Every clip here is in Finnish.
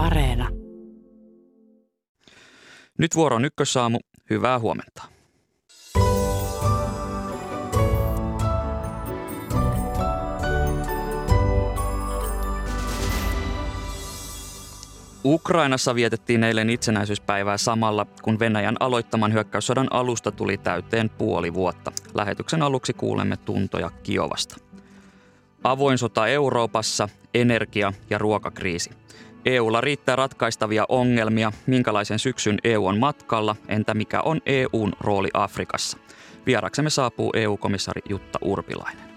Areena. Nyt vuoro on ykkösaamu. Hyvää huomenta. Ukrainassa vietettiin eilen itsenäisyyspäivää samalla, kun Venäjän aloittaman hyökkäyssodan alusta tuli täyteen puoli vuotta. Lähetyksen aluksi kuulemme tuntoja Kiovasta. Avoin sota Euroopassa, energia- ja ruokakriisi. EUlla riittää ratkaistavia ongelmia, minkälaisen syksyn EU on matkalla, entä mikä on EUn rooli Afrikassa. Vieraksemme saapuu EU-komissari Jutta Urpilainen.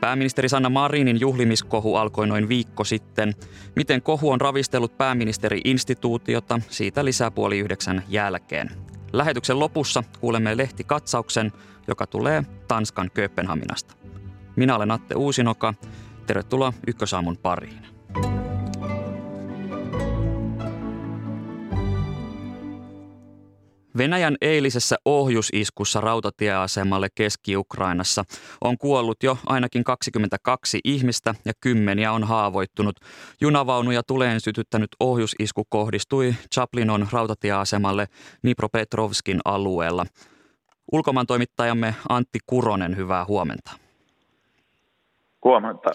Pääministeri Sanna Marinin juhlimiskohu alkoi noin viikko sitten. Miten kohu on ravistellut pääministeri-instituutiota, siitä lisää puoli yhdeksän jälkeen. Lähetyksen lopussa kuulemme lehtikatsauksen, joka tulee Tanskan Kööpenhaminasta. Minä olen Atte Uusinoka. Tervetuloa Ykkösaamun pariin. Venäjän eilisessä ohjusiskussa rautatieasemalle Keski-Ukrainassa on kuollut jo ainakin 22 ihmistä ja kymmeniä on haavoittunut. Junavaunuja tuleen sytyttänyt ohjusisku kohdistui Chaplinon rautatieasemalle Nipropetrovskin alueella. Ulkomaan toimittajamme Antti Kuronen, hyvää huomenta. Huomenta.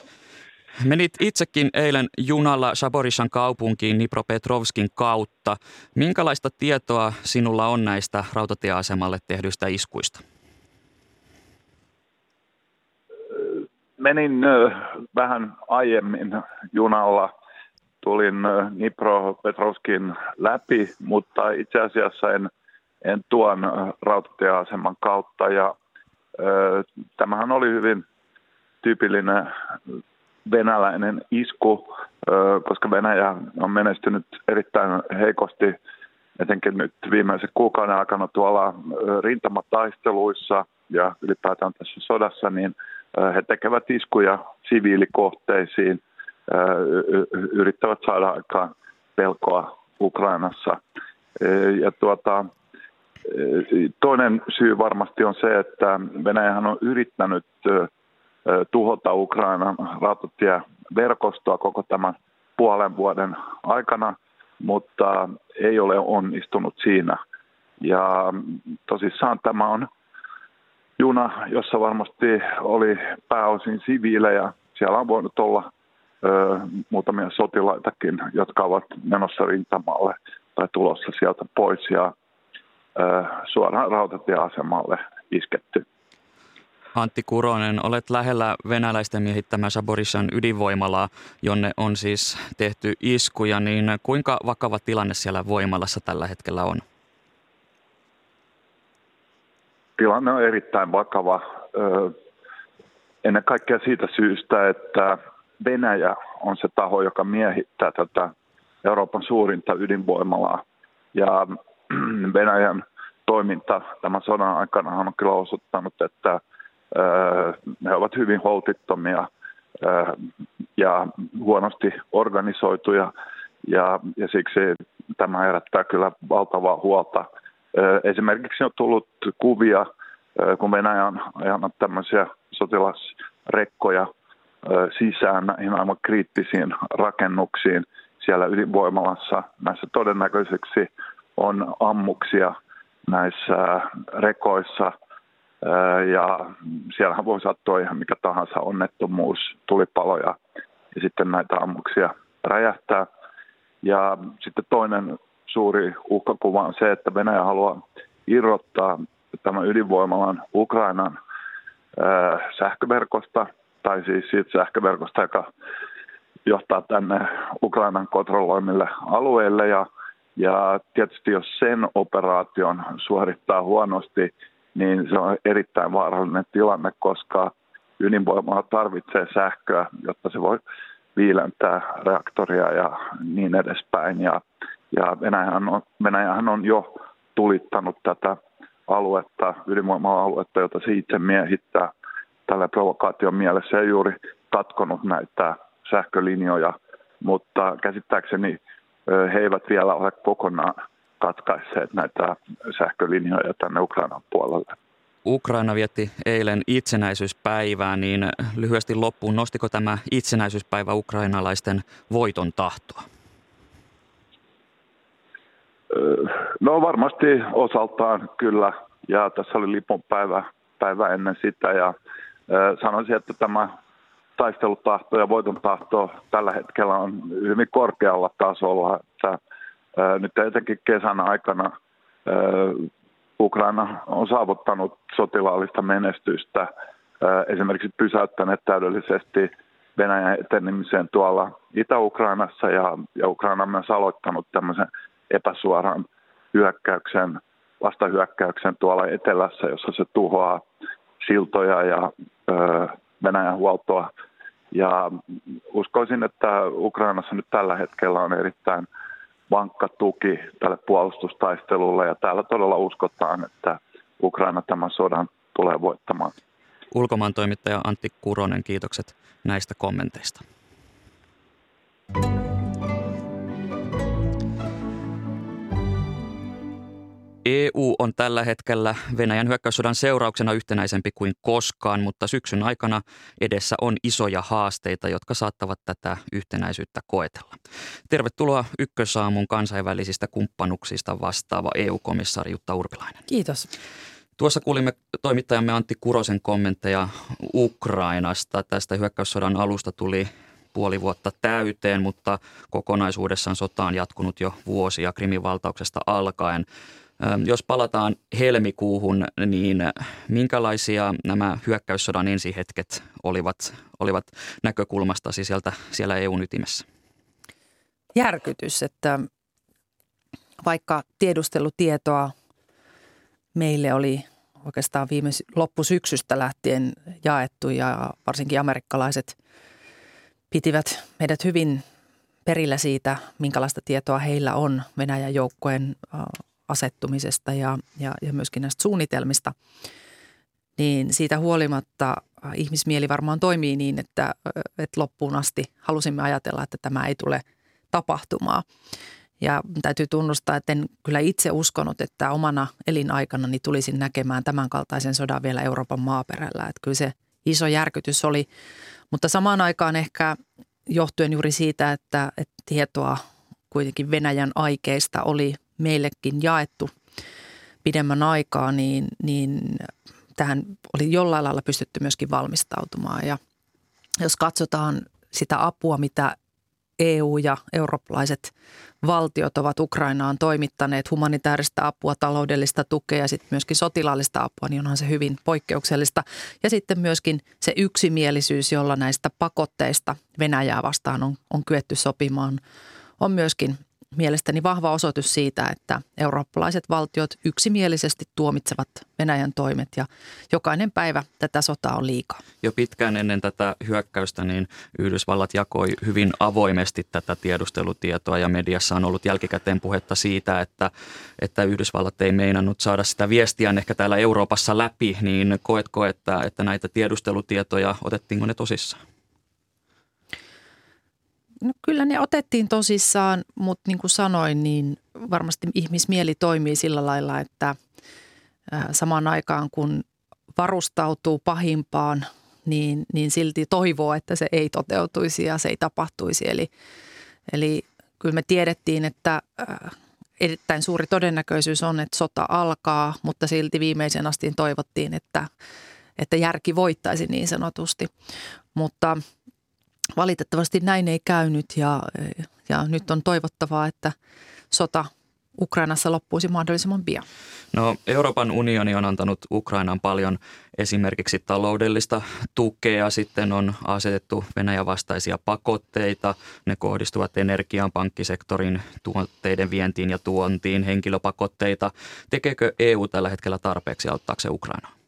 Menit itsekin eilen junalla Saborishan kaupunkiin Nipropetrovskin kautta. Minkälaista tietoa sinulla on näistä rautatieasemalle tehdyistä iskuista? Menin vähän aiemmin junalla. Tulin Nipropetrovskin läpi, mutta itse asiassa en, en tuon rautatieaseman kautta. Ja, tämähän oli hyvin tyypillinen venäläinen isku, koska Venäjä on menestynyt erittäin heikosti etenkin nyt viimeisen kuukauden aikana tuolla rintamataisteluissa ja ylipäätään tässä sodassa, niin he tekevät iskuja siviilikohteisiin, yrittävät saada aikaan pelkoa Ukrainassa. Ja tuota, toinen syy varmasti on se, että Venäjähän on yrittänyt tuhota Ukrainan rautatieverkostoa koko tämän puolen vuoden aikana, mutta ei ole onnistunut siinä. Ja tosissaan tämä on juna, jossa varmasti oli pääosin siviilejä. Siellä on voinut olla ö, muutamia sotilaitakin, jotka ovat menossa rintamalle tai tulossa sieltä pois ja ö, suoraan rautatieasemalle isketty. Antti Kuronen, olet lähellä venäläisten miehittämää Saborissan ydinvoimalaa, jonne on siis tehty iskuja, niin kuinka vakava tilanne siellä voimalassa tällä hetkellä on? Tilanne on erittäin vakava. Ennen kaikkea siitä syystä, että Venäjä on se taho, joka miehittää tätä Euroopan suurinta ydinvoimalaa. Ja Venäjän toiminta tämän sodan aikana on kyllä osoittanut, että he ovat hyvin holtittomia ja huonosti organisoituja ja, ja siksi tämä herättää kyllä valtavaa huolta. Esimerkiksi on tullut kuvia, kun Venäjä on ajanut tämmöisiä sotilasrekkoja sisään näihin aivan kriittisiin rakennuksiin siellä ydinvoimalassa. Näissä todennäköiseksi on ammuksia näissä rekoissa – ja siellähän voi sattua ihan mikä tahansa onnettomuus, tulipaloja ja sitten näitä ammuksia räjähtää. Ja sitten toinen suuri uhkakuva on se, että Venäjä haluaa irrottaa tämän ydinvoimalan Ukrainan sähköverkosta, tai siis siitä sähköverkosta, joka johtaa tänne Ukrainan kontrolloimille alueille. Ja, ja tietysti jos sen operaation suorittaa huonosti, niin se on erittäin vaarallinen tilanne, koska ydinvoimala tarvitsee sähköä, jotta se voi viilentää reaktoria ja niin edespäin. Ja, ja Venäjähän, on, Venäjähän on jo tulittanut tätä aluetta, ydinvoimala-aluetta, jota se itse miehittää tällä provokaation mielessä ja juuri katkonut näitä sähkölinjoja, mutta käsittääkseni he eivät vielä ole kokonaan katkaisseet näitä sähkölinjoja tänne Ukrainan puolelle. Ukraina vietti eilen itsenäisyyspäivää, niin lyhyesti loppuun, nostiko tämä itsenäisyyspäivä ukrainalaisten voiton tahtoa? No varmasti osaltaan kyllä, ja tässä oli liponpäivä päivä ennen sitä, ja sanoisin, että tämä taistelutahto ja voiton tahto tällä hetkellä on hyvin korkealla tasolla. Että, nyt etenkin kesän aikana Ukraina on saavuttanut sotilaallista menestystä, esimerkiksi pysäyttäneet täydellisesti Venäjän etenemiseen tuolla Itä-Ukrainassa ja, ja Ukraina on myös aloittanut tämmöisen epäsuoran hyökkäyksen, vastahyökkäyksen tuolla etelässä, jossa se tuhoaa siltoja ja ö, Venäjän huoltoa. Ja uskoisin, että Ukrainassa nyt tällä hetkellä on erittäin vankka tuki tälle puolustustaistelulle ja täällä todella uskotaan, että Ukraina tämän sodan tulee voittamaan. Ulkomaan toimittaja Antti Kuronen, kiitokset näistä kommenteista. EU on tällä hetkellä Venäjän hyökkäyssodan seurauksena yhtenäisempi kuin koskaan, mutta syksyn aikana edessä on isoja haasteita, jotka saattavat tätä yhtenäisyyttä koetella. Tervetuloa Ykkösaamun kansainvälisistä kumppanuksista vastaava EU-komissaari Jutta Urpilainen. Kiitos. Tuossa kuulimme toimittajamme Antti Kurosen kommentteja Ukrainasta. Tästä hyökkäyssodan alusta tuli puoli vuotta täyteen, mutta kokonaisuudessaan sota on jatkunut jo vuosia Krimin valtauksesta alkaen. Jos palataan helmikuuhun, niin minkälaisia nämä hyökkäyssodan ensihetket olivat, olivat näkökulmastasi sieltä siellä EUn ytimessä? Järkytys, että vaikka tiedustelutietoa meille oli oikeastaan viime loppusyksystä lähtien jaettu ja varsinkin amerikkalaiset pitivät meidät hyvin perillä siitä, minkälaista tietoa heillä on Venäjän joukkojen asettumisesta ja, ja, ja myöskin näistä suunnitelmista, niin siitä huolimatta ihmismieli varmaan toimii niin, että, että loppuun asti halusimme ajatella, että tämä ei tule tapahtumaan. Ja täytyy tunnustaa, että en kyllä itse uskonut, että omana elinaikana tulisin näkemään tämän kaltaisen sodan vielä Euroopan maaperällä. Että kyllä se iso järkytys oli, mutta samaan aikaan ehkä johtuen juuri siitä, että, että tietoa kuitenkin Venäjän aikeista oli meillekin jaettu pidemmän aikaa, niin, niin tähän oli jollain lailla pystytty myöskin valmistautumaan. Ja jos katsotaan sitä apua, mitä EU ja eurooppalaiset valtiot ovat Ukrainaan toimittaneet humanitaarista apua, taloudellista tukea ja sitten myöskin sotilaallista apua, niin onhan se hyvin poikkeuksellista. Ja sitten myöskin se yksimielisyys, jolla näistä pakotteista Venäjää vastaan on, on kyetty sopimaan, on myöskin mielestäni vahva osoitus siitä, että eurooppalaiset valtiot yksimielisesti tuomitsevat Venäjän toimet ja jokainen päivä tätä sotaa on liikaa. Jo pitkään ennen tätä hyökkäystä niin Yhdysvallat jakoi hyvin avoimesti tätä tiedustelutietoa ja mediassa on ollut jälkikäteen puhetta siitä, että, että Yhdysvallat ei meinannut saada sitä viestiä ehkä täällä Euroopassa läpi, niin koetko, että, että näitä tiedustelutietoja, otettiinko ne tosissaan? No kyllä ne otettiin tosissaan, mutta niin kuin sanoin, niin varmasti ihmismieli toimii sillä lailla, että samaan aikaan kun varustautuu pahimpaan, niin, niin silti toivoo, että se ei toteutuisi ja se ei tapahtuisi. Eli, eli kyllä me tiedettiin, että erittäin suuri todennäköisyys on, että sota alkaa, mutta silti viimeisen asti toivottiin, että, että järki voittaisi niin sanotusti. Mutta Valitettavasti näin ei käynyt ja, ja nyt on toivottavaa, että sota Ukrainassa loppuisi mahdollisimman pian. No, Euroopan unioni on antanut Ukrainaan paljon esimerkiksi taloudellista tukea. Sitten on asetettu Venäjän vastaisia pakotteita. Ne kohdistuvat energian, pankkisektorin, tuotteiden vientiin ja tuontiin, henkilöpakotteita. Tekeekö EU tällä hetkellä tarpeeksi auttaakseen Ukrainaa?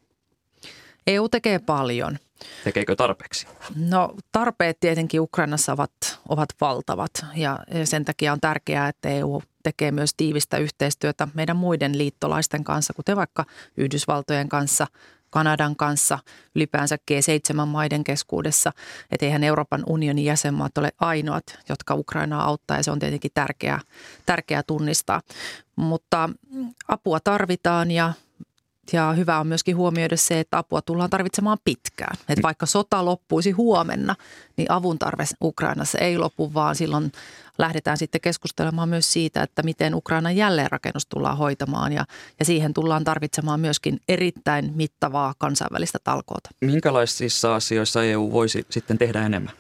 EU tekee paljon. Tekeekö tarpeeksi? No tarpeet tietenkin Ukrainassa ovat, ovat valtavat ja sen takia on tärkeää, että EU tekee myös tiivistä yhteistyötä meidän muiden liittolaisten kanssa, kuten vaikka Yhdysvaltojen kanssa, Kanadan kanssa, ylipäänsä G7-maiden keskuudessa. Että eihän Euroopan unionin jäsenmaat ole ainoat, jotka Ukrainaa auttaa ja se on tietenkin tärkeää, tärkeää tunnistaa. Mutta apua tarvitaan ja ja hyvä on myöskin huomioida se, että apua tullaan tarvitsemaan pitkään. Että vaikka sota loppuisi huomenna, niin avun tarve Ukrainassa ei lopu, vaan silloin lähdetään sitten keskustelemaan myös siitä, että miten Ukrainan jälleenrakennus tullaan hoitamaan ja, ja siihen tullaan tarvitsemaan myöskin erittäin mittavaa kansainvälistä talkoota. Minkälaisissa asioissa EU voisi sitten tehdä enemmän?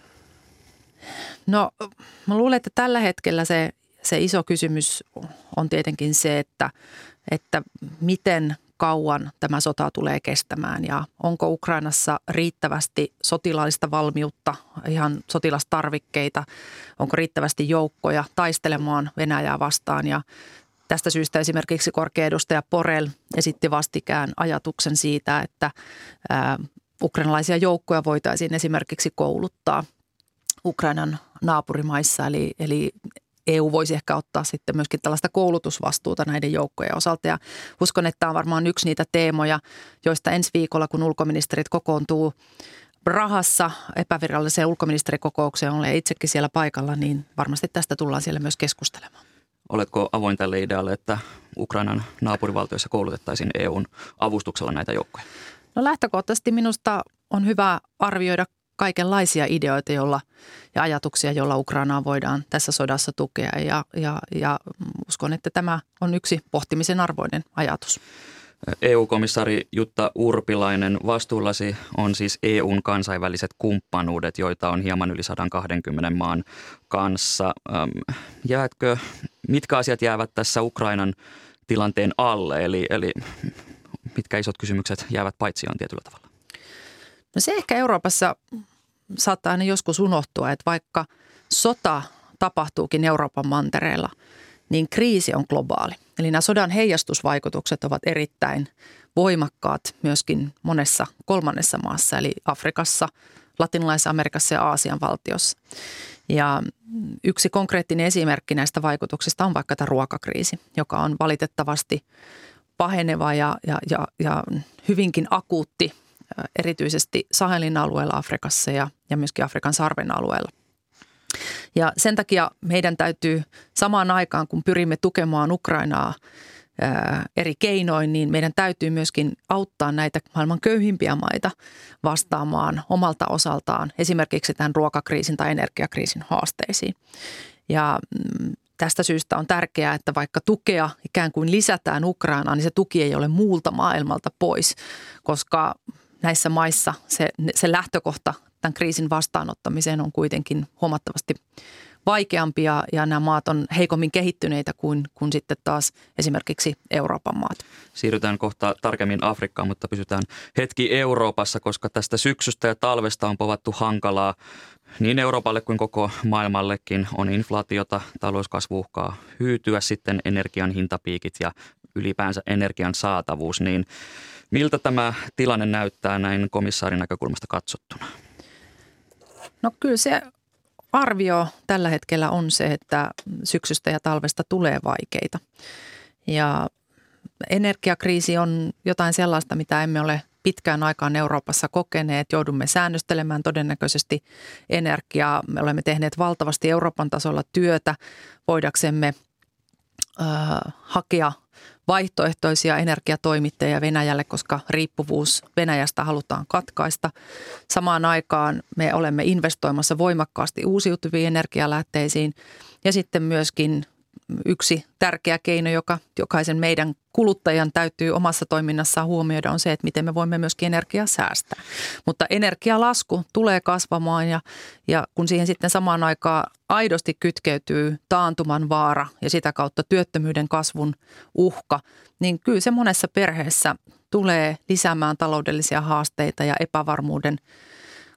No mä luulen, että tällä hetkellä se, se iso kysymys on tietenkin se, että, että miten kauan tämä sota tulee kestämään ja onko Ukrainassa riittävästi sotilaallista valmiutta, ihan sotilastarvikkeita, onko riittävästi joukkoja taistelemaan Venäjää vastaan? Ja Tästä syystä esimerkiksi korkea edustaja Porel esitti vastikään ajatuksen siitä, että ukrainalaisia joukkoja voitaisiin esimerkiksi kouluttaa Ukrainan naapurimaissa, eli, eli EU voisi ehkä ottaa sitten myöskin tällaista koulutusvastuuta näiden joukkojen osalta. Ja uskon, että tämä on varmaan yksi niitä teemoja, joista ensi viikolla, kun ulkoministerit kokoontuu Rahassa epäviralliseen ulkoministerikokoukseen, olen itsekin siellä paikalla, niin varmasti tästä tullaan siellä myös keskustelemaan. Oletko avoin tälle idealle, että Ukrainan naapurivaltioissa koulutettaisiin EUn avustuksella näitä joukkoja? No lähtökohtaisesti minusta on hyvä arvioida kaikenlaisia ideoita jolla, ja ajatuksia, joilla Ukrainaa voidaan tässä sodassa tukea. Ja, ja, ja uskon, että tämä on yksi pohtimisen arvoinen ajatus. EU-komissaari Jutta Urpilainen, vastuullasi on siis EUn kansainväliset kumppanuudet, joita on hieman yli 120 maan kanssa. Jäätkö, mitkä asiat jäävät tässä Ukrainan tilanteen alle, eli, eli mitkä isot kysymykset jäävät paitsioon tietyllä tavalla? No se ehkä Euroopassa saattaa aina joskus unohtua, että vaikka sota tapahtuukin Euroopan mantereella, niin kriisi on globaali. Eli nämä sodan heijastusvaikutukset ovat erittäin voimakkaat myöskin monessa kolmannessa maassa, eli Afrikassa, Latinalaisessa Amerikassa ja Aasian valtiossa. Ja yksi konkreettinen esimerkki näistä vaikutuksista on vaikka tämä ruokakriisi, joka on valitettavasti paheneva ja, ja, ja, ja hyvinkin akuutti erityisesti Sahelin alueella Afrikassa ja, ja myöskin Afrikan sarven alueella. Ja sen takia meidän täytyy samaan aikaan, kun pyrimme tukemaan Ukrainaa eri keinoin, niin meidän täytyy myöskin auttaa näitä maailman köyhimpiä maita vastaamaan omalta osaltaan esimerkiksi tämän ruokakriisin tai energiakriisin haasteisiin. Ja mm, tästä syystä on tärkeää, että vaikka tukea ikään kuin lisätään Ukrainaan, niin se tuki ei ole muulta maailmalta pois, koska näissä maissa se, se lähtökohta tämän kriisin vastaanottamiseen on kuitenkin huomattavasti vaikeampi ja, ja nämä maat on heikommin kehittyneitä kuin, kuin sitten taas esimerkiksi Euroopan maat. Siirrytään kohta tarkemmin Afrikkaan, mutta pysytään hetki Euroopassa, koska tästä syksystä ja talvesta on povattu hankalaa niin Euroopalle kuin koko maailmallekin on inflaatiota, talouskasvu uhkaa hyytyä, sitten energian hintapiikit ja ylipäänsä energian saatavuus, niin Miltä tämä tilanne näyttää näin komissaarin näkökulmasta katsottuna? No kyllä se arvio tällä hetkellä on se, että syksystä ja talvesta tulee vaikeita. Ja energiakriisi on jotain sellaista, mitä emme ole pitkään aikaan Euroopassa kokeneet. Joudumme säännöstelemään todennäköisesti energiaa. Me olemme tehneet valtavasti Euroopan tasolla työtä voidaksemme äh, hakea vaihtoehtoisia energiatoimittajia Venäjälle, koska riippuvuus Venäjästä halutaan katkaista. Samaan aikaan me olemme investoimassa voimakkaasti uusiutuviin energialähteisiin ja sitten myöskin yksi tärkeä keino, joka jokaisen meidän kuluttajan täytyy omassa toiminnassaan huomioida, on se, että miten me voimme myöskin energiaa säästää. Mutta energialasku tulee kasvamaan ja, ja kun siihen sitten samaan aikaan aidosti kytkeytyy taantuman vaara ja sitä kautta työttömyyden kasvun uhka, niin kyllä se monessa perheessä tulee lisäämään taloudellisia haasteita ja epävarmuuden –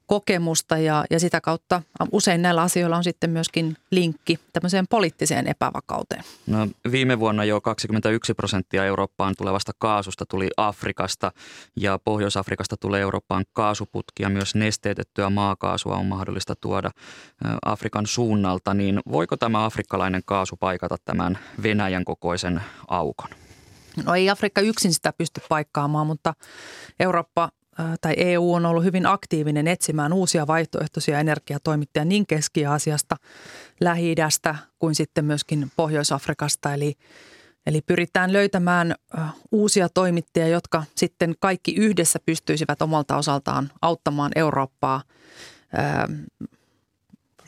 kokemusta ja, ja sitä kautta usein näillä asioilla on sitten myöskin linkki tämmöiseen poliittiseen epävakauteen. No, viime vuonna jo 21 prosenttia Eurooppaan tulevasta kaasusta tuli Afrikasta ja Pohjois-Afrikasta tulee Eurooppaan kaasuputkia. Myös nesteytettyä maakaasua on mahdollista tuoda Afrikan suunnalta. Niin voiko tämä afrikkalainen kaasu paikata tämän Venäjän kokoisen aukon? No ei Afrikka yksin sitä pysty paikkaamaan, mutta Eurooppa tai EU on ollut hyvin aktiivinen etsimään uusia vaihtoehtoisia energiatoimittajia niin Keski-Aasiasta, Lähi-idästä kuin sitten myöskin Pohjois-Afrikasta. Eli, Eli pyritään löytämään uusia toimittajia, jotka sitten kaikki yhdessä pystyisivät omalta osaltaan auttamaan Eurooppaa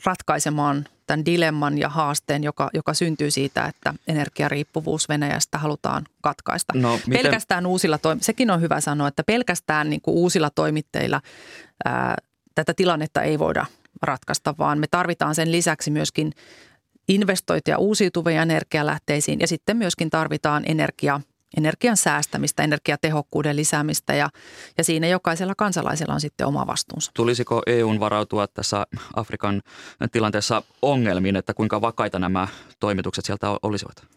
ratkaisemaan tämän dilemman ja haasteen, joka, joka syntyy siitä, että energiariippuvuus Venäjästä halutaan katkaista. No, miten? Pelkästään uusilla, sekin on hyvä sanoa, että pelkästään niin kuin uusilla toimitteilla ää, tätä tilannetta ei voida ratkaista, vaan me tarvitaan sen lisäksi myöskin investointia uusiutuviin energialähteisiin ja sitten myöskin tarvitaan energia, energian säästämistä, energiatehokkuuden lisäämistä ja, ja siinä jokaisella kansalaisella on sitten oma vastuunsa. Tulisiko EUn varautua tässä Afrikan tilanteessa ongelmiin, että kuinka vakaita nämä toimitukset sieltä olisivat?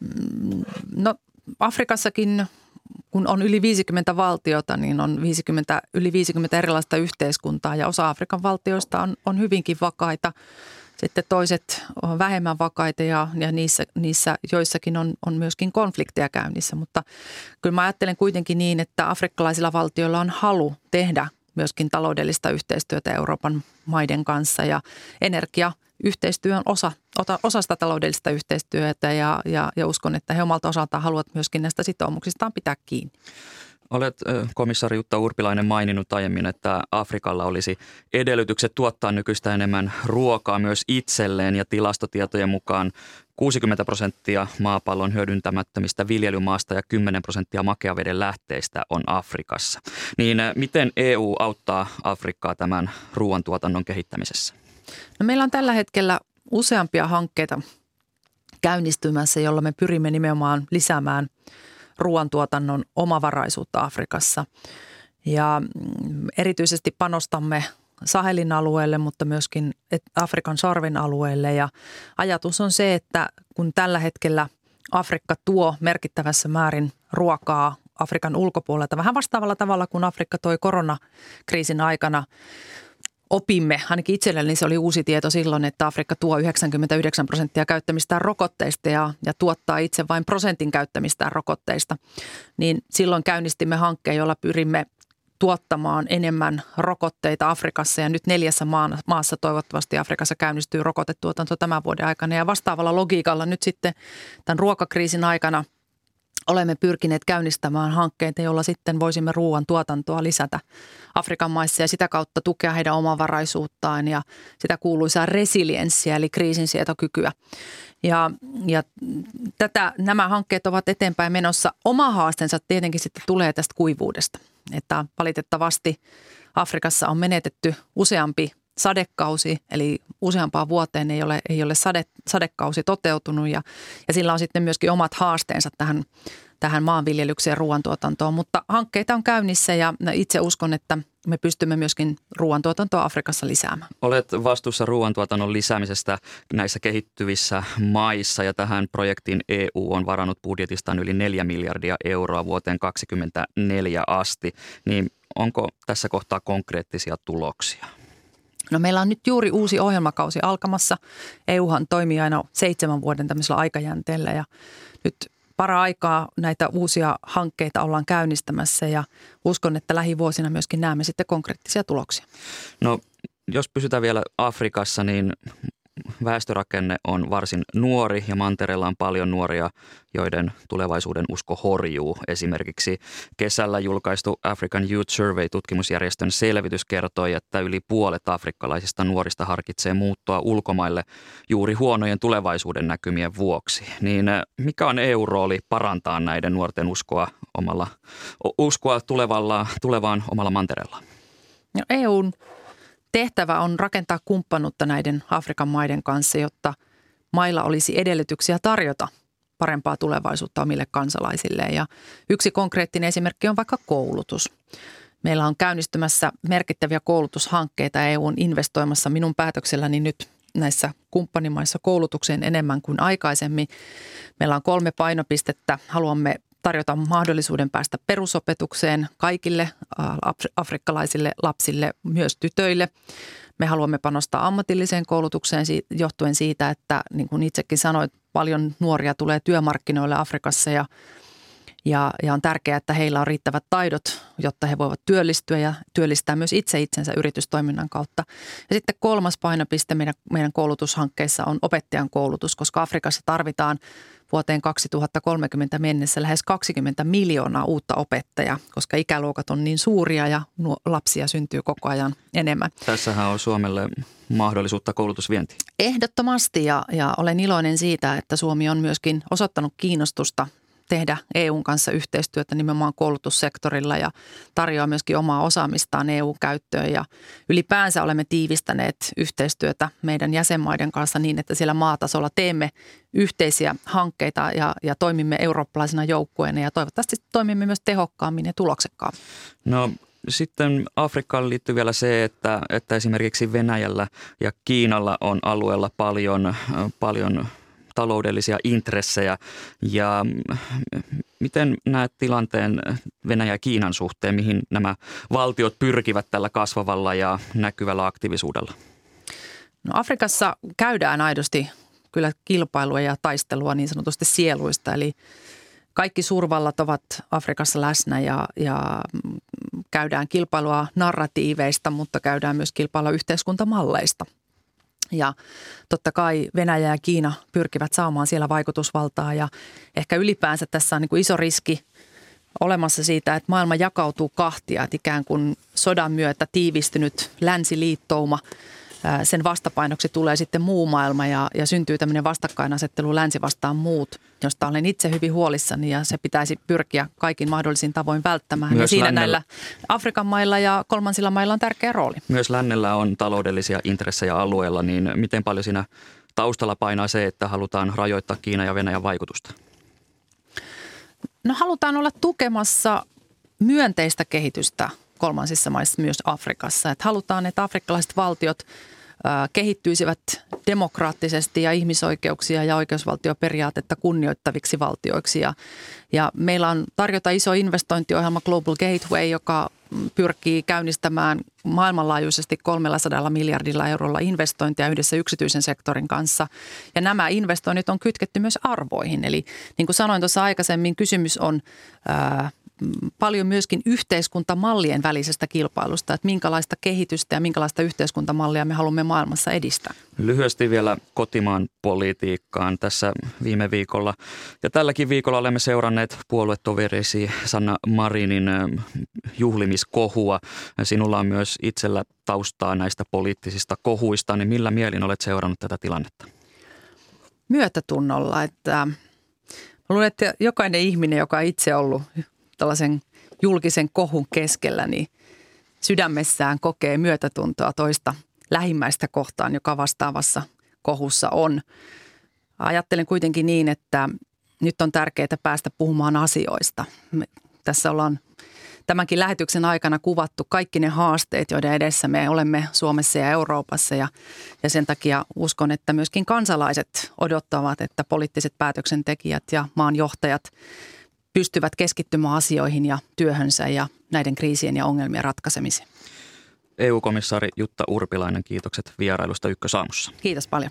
Mm, no Afrikassakin kun on yli 50 valtiota, niin on 50, yli 50 erilaista yhteiskuntaa ja osa Afrikan valtioista on, on hyvinkin vakaita. Sitten toiset on vähemmän vakaita ja, ja niissä, niissä joissakin on, on myöskin konflikteja käynnissä. Mutta kyllä mä ajattelen kuitenkin niin, että afrikkalaisilla valtioilla on halu tehdä myöskin taloudellista yhteistyötä Euroopan maiden kanssa ja energia yhteistyö on osa, osa sitä taloudellista yhteistyötä ja, ja, ja uskon, että he omalta osaltaan haluavat myöskin näistä sitoumuksistaan pitää kiinni. Olet komissaari Jutta Urpilainen maininnut aiemmin, että Afrikalla olisi edellytykset tuottaa nykyistä enemmän ruokaa myös itselleen ja tilastotietojen mukaan 60 prosenttia maapallon hyödyntämättömistä viljelymaasta ja 10 prosenttia makeaveden lähteistä on Afrikassa. Niin miten EU auttaa Afrikkaa tämän ruoantuotannon kehittämisessä? No meillä on tällä hetkellä useampia hankkeita käynnistymässä, jolla me pyrimme nimenomaan lisäämään – ruoantuotannon omavaraisuutta Afrikassa. Ja mm, erityisesti panostamme Sahelin alueelle, mutta myöskin Afrikan sarven alueelle. Ja ajatus on se, että kun tällä hetkellä Afrikka tuo merkittävässä määrin ruokaa Afrikan ulkopuolelta, vähän vastaavalla tavalla kuin Afrikka toi koronakriisin aikana opimme, ainakin itselleni se oli uusi tieto silloin, että Afrikka tuo 99 prosenttia käyttämistään rokotteista ja, ja tuottaa itse vain prosentin käyttämistään rokotteista. Niin silloin käynnistimme hankkeen, jolla pyrimme tuottamaan enemmän rokotteita Afrikassa ja nyt neljässä maassa toivottavasti Afrikassa käynnistyy rokotetuotanto tämän vuoden aikana ja vastaavalla logiikalla nyt sitten tämän ruokakriisin aikana – olemme pyrkineet käynnistämään hankkeita, joilla sitten voisimme ruoan tuotantoa lisätä Afrikan maissa ja sitä kautta tukea heidän omavaraisuuttaan ja sitä kuuluisaa resilienssiä eli kriisinsietokykyä. Ja, ja tätä, nämä hankkeet ovat eteenpäin menossa. Oma haasteensa tietenkin sitten tulee tästä kuivuudesta, että valitettavasti Afrikassa on menetetty useampi sadekausi, eli useampaan vuoteen ei ole, ei ole sade, sadekausi toteutunut ja, ja sillä on sitten myöskin omat haasteensa tähän, tähän maanviljelykseen ja ruoantuotantoon. Mutta hankkeita on käynnissä ja itse uskon, että me pystymme myöskin ruoantuotantoa Afrikassa lisäämään. Olet vastuussa ruoantuotannon lisäämisestä näissä kehittyvissä maissa ja tähän projektiin EU on varannut budjetistaan yli 4 miljardia euroa vuoteen 2024 asti. Niin onko tässä kohtaa konkreettisia tuloksia? No meillä on nyt juuri uusi ohjelmakausi alkamassa. EUhan toimii aina seitsemän vuoden tämmöisellä aikajänteellä ja nyt para-aikaa näitä uusia hankkeita ollaan käynnistämässä ja uskon, että lähivuosina myöskin näemme sitten konkreettisia tuloksia. No jos pysytään vielä Afrikassa, niin väestörakenne on varsin nuori ja mantereella on paljon nuoria, joiden tulevaisuuden usko horjuu. Esimerkiksi kesällä julkaistu African Youth Survey-tutkimusjärjestön selvitys kertoi, että yli puolet afrikkalaisista nuorista harkitsee muuttoa ulkomaille juuri huonojen tulevaisuuden näkymien vuoksi. Niin eh, mikä on EU-rooli parantaa näiden nuorten uskoa, omalla, uskoa tulevalla, tulevaan omalla mantereella? No EUn Tehtävä on rakentaa kumppanuutta näiden Afrikan maiden kanssa, jotta mailla olisi edellytyksiä tarjota parempaa tulevaisuutta omille kansalaisille. Ja yksi konkreettinen esimerkki on vaikka koulutus. Meillä on käynnistymässä merkittäviä koulutushankkeita EUn investoimassa minun päätökselläni nyt näissä kumppanimaissa koulutukseen enemmän kuin aikaisemmin. Meillä on kolme painopistettä. Haluamme tarjota mahdollisuuden päästä perusopetukseen kaikille afrikkalaisille lapsille, myös tytöille. Me haluamme panostaa ammatilliseen koulutukseen johtuen siitä, että niin kuin itsekin sanoit, paljon nuoria tulee työmarkkinoille Afrikassa ja Ja, ja on tärkeää, että heillä on riittävät taidot, jotta he voivat työllistyä ja työllistää myös itse itsensä yritystoiminnan kautta. Ja sitten kolmas painopiste meidän, meidän koulutushankkeissa on opettajan koulutus, koska Afrikassa tarvitaan vuoteen 2030 mennessä lähes 20 miljoonaa uutta opettajaa, koska ikäluokat on niin suuria ja lapsia syntyy koko ajan enemmän. Tässähän on Suomelle mahdollisuutta koulutusvientiin. Ehdottomasti ja, ja olen iloinen siitä, että Suomi on myöskin osoittanut kiinnostusta tehdä EUn kanssa yhteistyötä nimenomaan koulutussektorilla ja tarjoaa myöskin omaa osaamistaan EU-käyttöön. Ja ylipäänsä olemme tiivistäneet yhteistyötä meidän jäsenmaiden kanssa niin, että siellä maatasolla teemme yhteisiä hankkeita ja, ja toimimme eurooppalaisena joukkueena ja toivottavasti toimimme myös tehokkaammin ja tuloksekkaammin. No sitten Afrikkaan liittyy vielä se, että, että esimerkiksi Venäjällä ja Kiinalla on alueella paljon, paljon taloudellisia intressejä. Ja miten näet tilanteen Venäjä ja Kiinan suhteen, mihin nämä valtiot pyrkivät tällä kasvavalla ja näkyvällä aktiivisuudella? No Afrikassa käydään aidosti kyllä kilpailua ja taistelua niin sanotusti sieluista, eli kaikki suurvallat ovat Afrikassa läsnä ja, ja käydään kilpailua narratiiveista, mutta käydään myös kilpailua yhteiskuntamalleista – ja totta kai Venäjä ja Kiina pyrkivät saamaan siellä vaikutusvaltaa ja ehkä ylipäänsä tässä on niin kuin iso riski olemassa siitä, että maailma jakautuu kahtia, että ikään kuin sodan myötä tiivistynyt länsiliittouma – sen vastapainoksi tulee sitten muu maailma ja, ja syntyy tämmöinen vastakkainasettelu länsi vastaan muut, josta olen itse hyvin huolissani ja se pitäisi pyrkiä kaikin mahdollisin tavoin välttämään. Myös ja siinä lännellä, näillä Afrikan mailla ja kolmansilla mailla on tärkeä rooli. Myös lännellä on taloudellisia intressejä alueella, niin miten paljon siinä taustalla painaa se, että halutaan rajoittaa Kiinan ja Venäjän vaikutusta? No halutaan olla tukemassa myönteistä kehitystä kolmansissa maissa myös Afrikassa. Että halutaan, että afrikkalaiset valtiot kehittyisivät demokraattisesti ja ihmisoikeuksia ja oikeusvaltioperiaatetta kunnioittaviksi valtioiksi. Ja, ja meillä on tarjota iso investointiohjelma Global Gateway, joka pyrkii käynnistämään maailmanlaajuisesti 300 miljardilla eurolla investointia yhdessä yksityisen sektorin kanssa. Ja nämä investoinnit on kytketty myös arvoihin. Eli niin kuin sanoin tuossa aikaisemmin, kysymys on ää, paljon myöskin yhteiskuntamallien välisestä kilpailusta, että minkälaista kehitystä ja minkälaista yhteiskuntamallia me haluamme maailmassa edistää. Lyhyesti vielä kotimaan politiikkaan tässä viime viikolla. Ja tälläkin viikolla olemme seuranneet puoluetoverisi Sanna Marinin juhlimiskohua. Sinulla on myös itsellä taustaa näistä poliittisista kohuista, niin millä mielin olet seurannut tätä tilannetta? Myötätunnolla, että luulen, että jokainen ihminen, joka on itse ollut tällaisen julkisen kohun keskellä, niin sydämessään kokee myötätuntoa toista lähimmäistä kohtaan, joka vastaavassa kohussa on. Ajattelen kuitenkin niin, että nyt on tärkeää päästä puhumaan asioista. Me, tässä ollaan tämänkin lähetyksen aikana kuvattu kaikki ne haasteet, joiden edessä me olemme Suomessa ja Euroopassa. Ja, ja sen takia uskon, että myöskin kansalaiset odottavat, että poliittiset päätöksentekijät ja maanjohtajat pystyvät keskittymään asioihin ja työhönsä ja näiden kriisien ja ongelmien ratkaisemiseen. EU-komissaari Jutta Urpilainen, kiitokset vierailusta Ykkösaamussa. Kiitos paljon.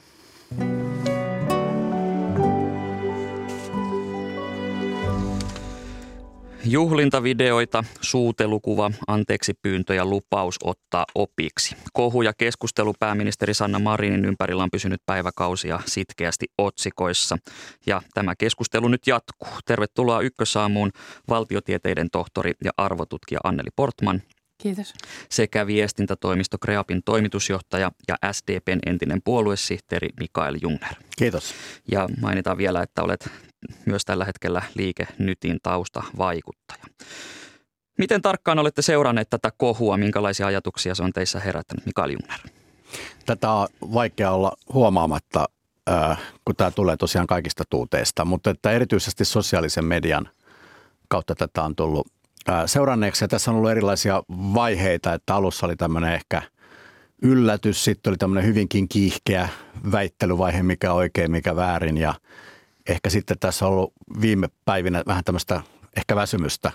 Juhlintavideoita, suutelukuva, anteeksi pyyntö ja lupaus ottaa opiksi. Kohu ja keskustelu pääministeri Sanna Marinin ympärillä on pysynyt päiväkausia sitkeästi otsikoissa. Ja tämä keskustelu nyt jatkuu. Tervetuloa Ykkösaamuun valtiotieteiden tohtori ja arvotutkija Anneli Portman Kiitos. Sekä viestintätoimisto Kreapin toimitusjohtaja ja SDPn entinen puoluesihteeri Mikael Jungner. Kiitos. Ja mainitaan vielä, että olet myös tällä hetkellä Liike Nytin taustavaikuttaja. Miten tarkkaan olette seuranneet tätä kohua? Minkälaisia ajatuksia se on teissä herättänyt, Mikael Jungner? Tätä on vaikea olla huomaamatta, kun tämä tulee tosiaan kaikista tuuteista, mutta että erityisesti sosiaalisen median kautta tätä on tullut seuranneeksi. Ja tässä on ollut erilaisia vaiheita, että alussa oli tämmöinen ehkä yllätys, sitten oli tämmöinen hyvinkin kiihkeä väittelyvaihe, mikä oikein, mikä väärin ja ehkä sitten tässä on ollut viime päivinä vähän tämmöistä ehkä väsymystä,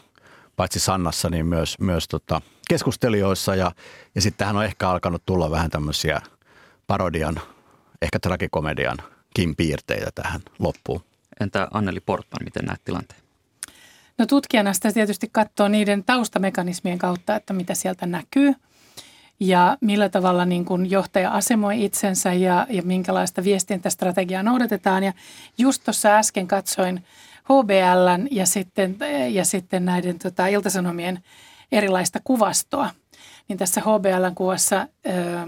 paitsi Sannassa, niin myös, myös tota keskustelijoissa ja, ja sitten tähän on ehkä alkanut tulla vähän tämmöisiä parodian, ehkä tragikomedian piirteitä tähän loppuun. Entä Anneli Portman, miten näet tilanteen? No tutkijana sitä tietysti katsoo niiden taustamekanismien kautta, että mitä sieltä näkyy ja millä tavalla niin kuin johtaja asemoi itsensä ja, ja minkälaista viestintästrategiaa noudatetaan. Ja just tuossa äsken katsoin HBLn ja sitten, ja sitten näiden tota, iltasanomien erilaista kuvastoa. Niin tässä HBLn kuvassa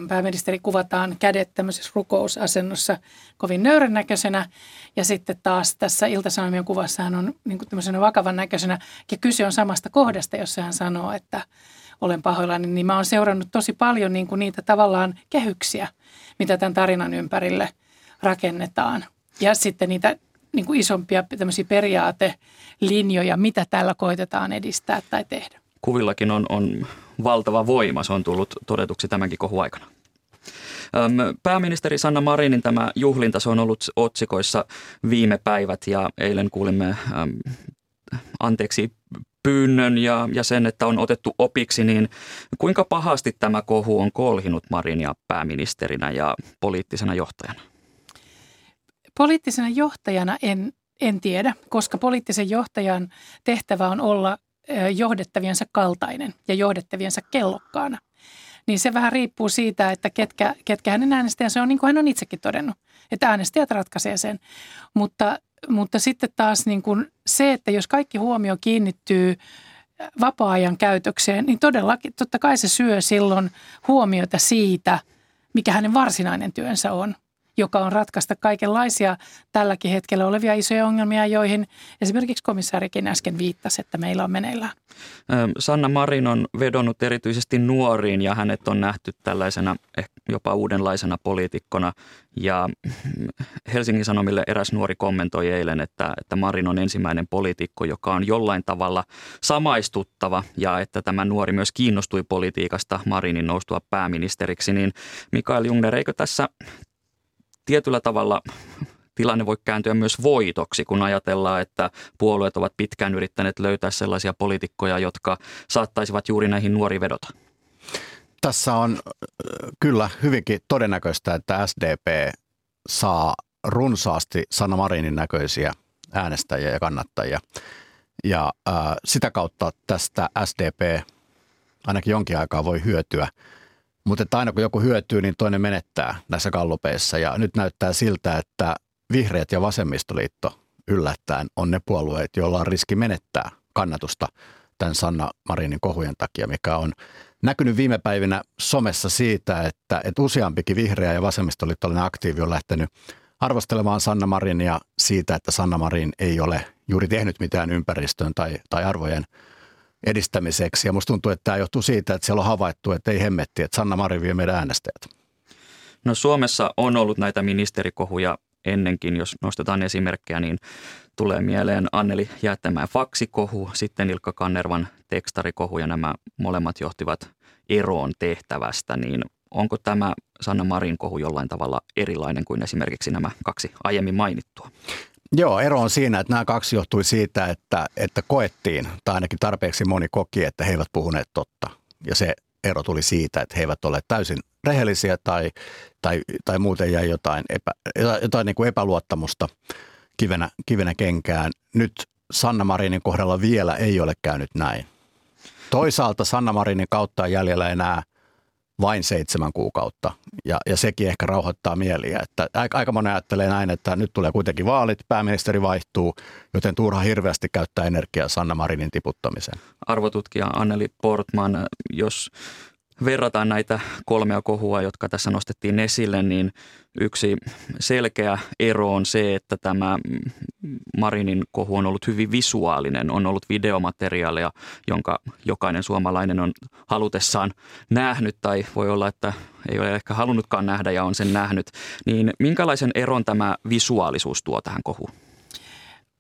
pääministeri kuvataan kädet tämmöisessä rukousasennossa kovin nöyrän näköisenä. Ja sitten taas tässä iltasanomien kuvassa hän on niin kuin tämmöisenä vakavan näköisenä. Ja kyse on samasta kohdasta, jossa hän sanoo, että olen pahoillani. Niin mä oon seurannut tosi paljon niin kuin niitä tavallaan kehyksiä, mitä tämän tarinan ympärille rakennetaan. Ja sitten niitä niin kuin isompia tämmöisiä periaatelinjoja, mitä tällä koitetaan edistää tai tehdä. Kuvillakin on, on valtava voima, se on tullut todetuksi tämänkin kohu aikana. Pääministeri Sanna Marinin tämä juhlinta, se on ollut otsikoissa viime päivät ja eilen kuulimme anteeksi pyynnön ja, ja sen, että on otettu opiksi, niin kuinka pahasti tämä kohu on kolhinut Marinia pääministerinä ja poliittisena johtajana? Poliittisena johtajana en, en tiedä, koska poliittisen johtajan tehtävä on olla johdettaviensa kaltainen ja johdettaviensa kellokkaana. Niin se vähän riippuu siitä, että ketkä, ketkä hänen äänestäjänsä on, niin kuin hän on itsekin todennut, että äänestäjät ratkaisee sen. Mutta, mutta sitten taas niin kuin se, että jos kaikki huomio kiinnittyy vapaa-ajan käytökseen, niin todellakin totta kai se syö silloin huomiota siitä, mikä hänen varsinainen työnsä on – joka on ratkaista kaikenlaisia tälläkin hetkellä olevia isoja ongelmia, joihin esimerkiksi komissaarikin äsken viittasi, että meillä on meneillään. Sanna Marin on vedonnut erityisesti nuoriin ja hänet on nähty tällaisena jopa uudenlaisena poliitikkona. Ja Helsingin Sanomille eräs nuori kommentoi eilen, että, että Marin on ensimmäinen poliitikko, joka on jollain tavalla samaistuttava ja että tämä nuori myös kiinnostui politiikasta Marinin noustua pääministeriksi. Niin Mikael Jungner, eikö tässä tietyllä tavalla tilanne voi kääntyä myös voitoksi, kun ajatellaan, että puolueet ovat pitkään yrittäneet löytää sellaisia poliitikkoja, jotka saattaisivat juuri näihin nuori vedota. Tässä on kyllä hyvinkin todennäköistä, että SDP saa runsaasti Sanna Marinin näköisiä äänestäjiä ja kannattajia. Ja äh, sitä kautta tästä SDP ainakin jonkin aikaa voi hyötyä – mutta että aina kun joku hyötyy, niin toinen menettää näissä kallupeissa. Ja nyt näyttää siltä, että vihreät ja vasemmistoliitto yllättäen on ne puolueet, joilla on riski menettää kannatusta tämän Sanna Marinin kohujen takia, mikä on näkynyt viime päivinä somessa siitä, että, että useampikin vihreä ja vasemmistoliittolainen aktiivi on lähtenyt arvostelemaan Sanna Marinia siitä, että Sanna Marin ei ole juuri tehnyt mitään ympäristöön tai, tai arvojen edistämiseksi. Ja musta tuntuu, että tämä johtuu siitä, että siellä on havaittu, että ei hemmetti, että Sanna Marin vie meidän äänestäjät. No Suomessa on ollut näitä ministerikohuja ennenkin, jos nostetaan esimerkkejä, niin tulee mieleen Anneli Jäättämään faksikohu, sitten Ilkka Kannervan tekstarikohu ja nämä molemmat johtivat eroon tehtävästä, niin onko tämä Sanna Marin kohu jollain tavalla erilainen kuin esimerkiksi nämä kaksi aiemmin mainittua? Joo, ero on siinä, että nämä kaksi johtui siitä, että, että koettiin, tai ainakin tarpeeksi moni koki, että he eivät puhuneet totta. Ja se ero tuli siitä, että he eivät ole täysin rehellisiä tai, tai, tai muuten jäi jotain, epä, jotain niin kuin epäluottamusta kivenä, kivenä kenkään. Nyt Sanna Marinin kohdalla vielä ei ole käynyt näin. Toisaalta Sanna Marinin kautta on jäljellä enää – vain seitsemän kuukautta. Ja, ja sekin ehkä rauhoittaa mieliä. Että aika moni ajattelee näin, että nyt tulee kuitenkin vaalit, pääministeri vaihtuu, joten turha hirveästi käyttää energiaa Sanna Marinin tiputtamiseen. Arvotutkija Anneli Portman, jos verrataan näitä kolmea kohua, jotka tässä nostettiin esille, niin yksi selkeä ero on se, että tämä Marinin kohu on ollut hyvin visuaalinen. On ollut videomateriaalia, jonka jokainen suomalainen on halutessaan nähnyt tai voi olla, että ei ole ehkä halunnutkaan nähdä ja on sen nähnyt. Niin minkälaisen eron tämä visuaalisuus tuo tähän kohuun?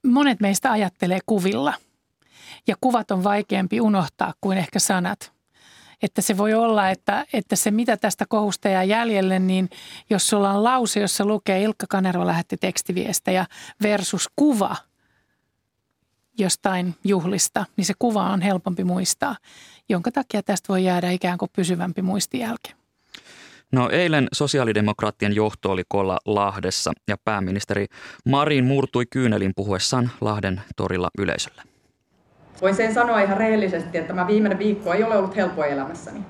Monet meistä ajattelee kuvilla ja kuvat on vaikeampi unohtaa kuin ehkä sanat – että se voi olla, että, että se mitä tästä kohusta jää jäljelle, niin jos sulla on lause, jossa lukee Ilkka Kanerva lähetti tekstiviestejä versus kuva jostain juhlista, niin se kuva on helpompi muistaa, jonka takia tästä voi jäädä ikään kuin pysyvämpi muistijälke. No eilen sosiaalidemokraattien johto oli kolla Lahdessa ja pääministeri Marin murtui kyynelin puhuessaan Lahden torilla yleisölle. Voin sen sanoa ihan rehellisesti, että tämä viimeinen viikko ei ole ollut helppoa elämässäni.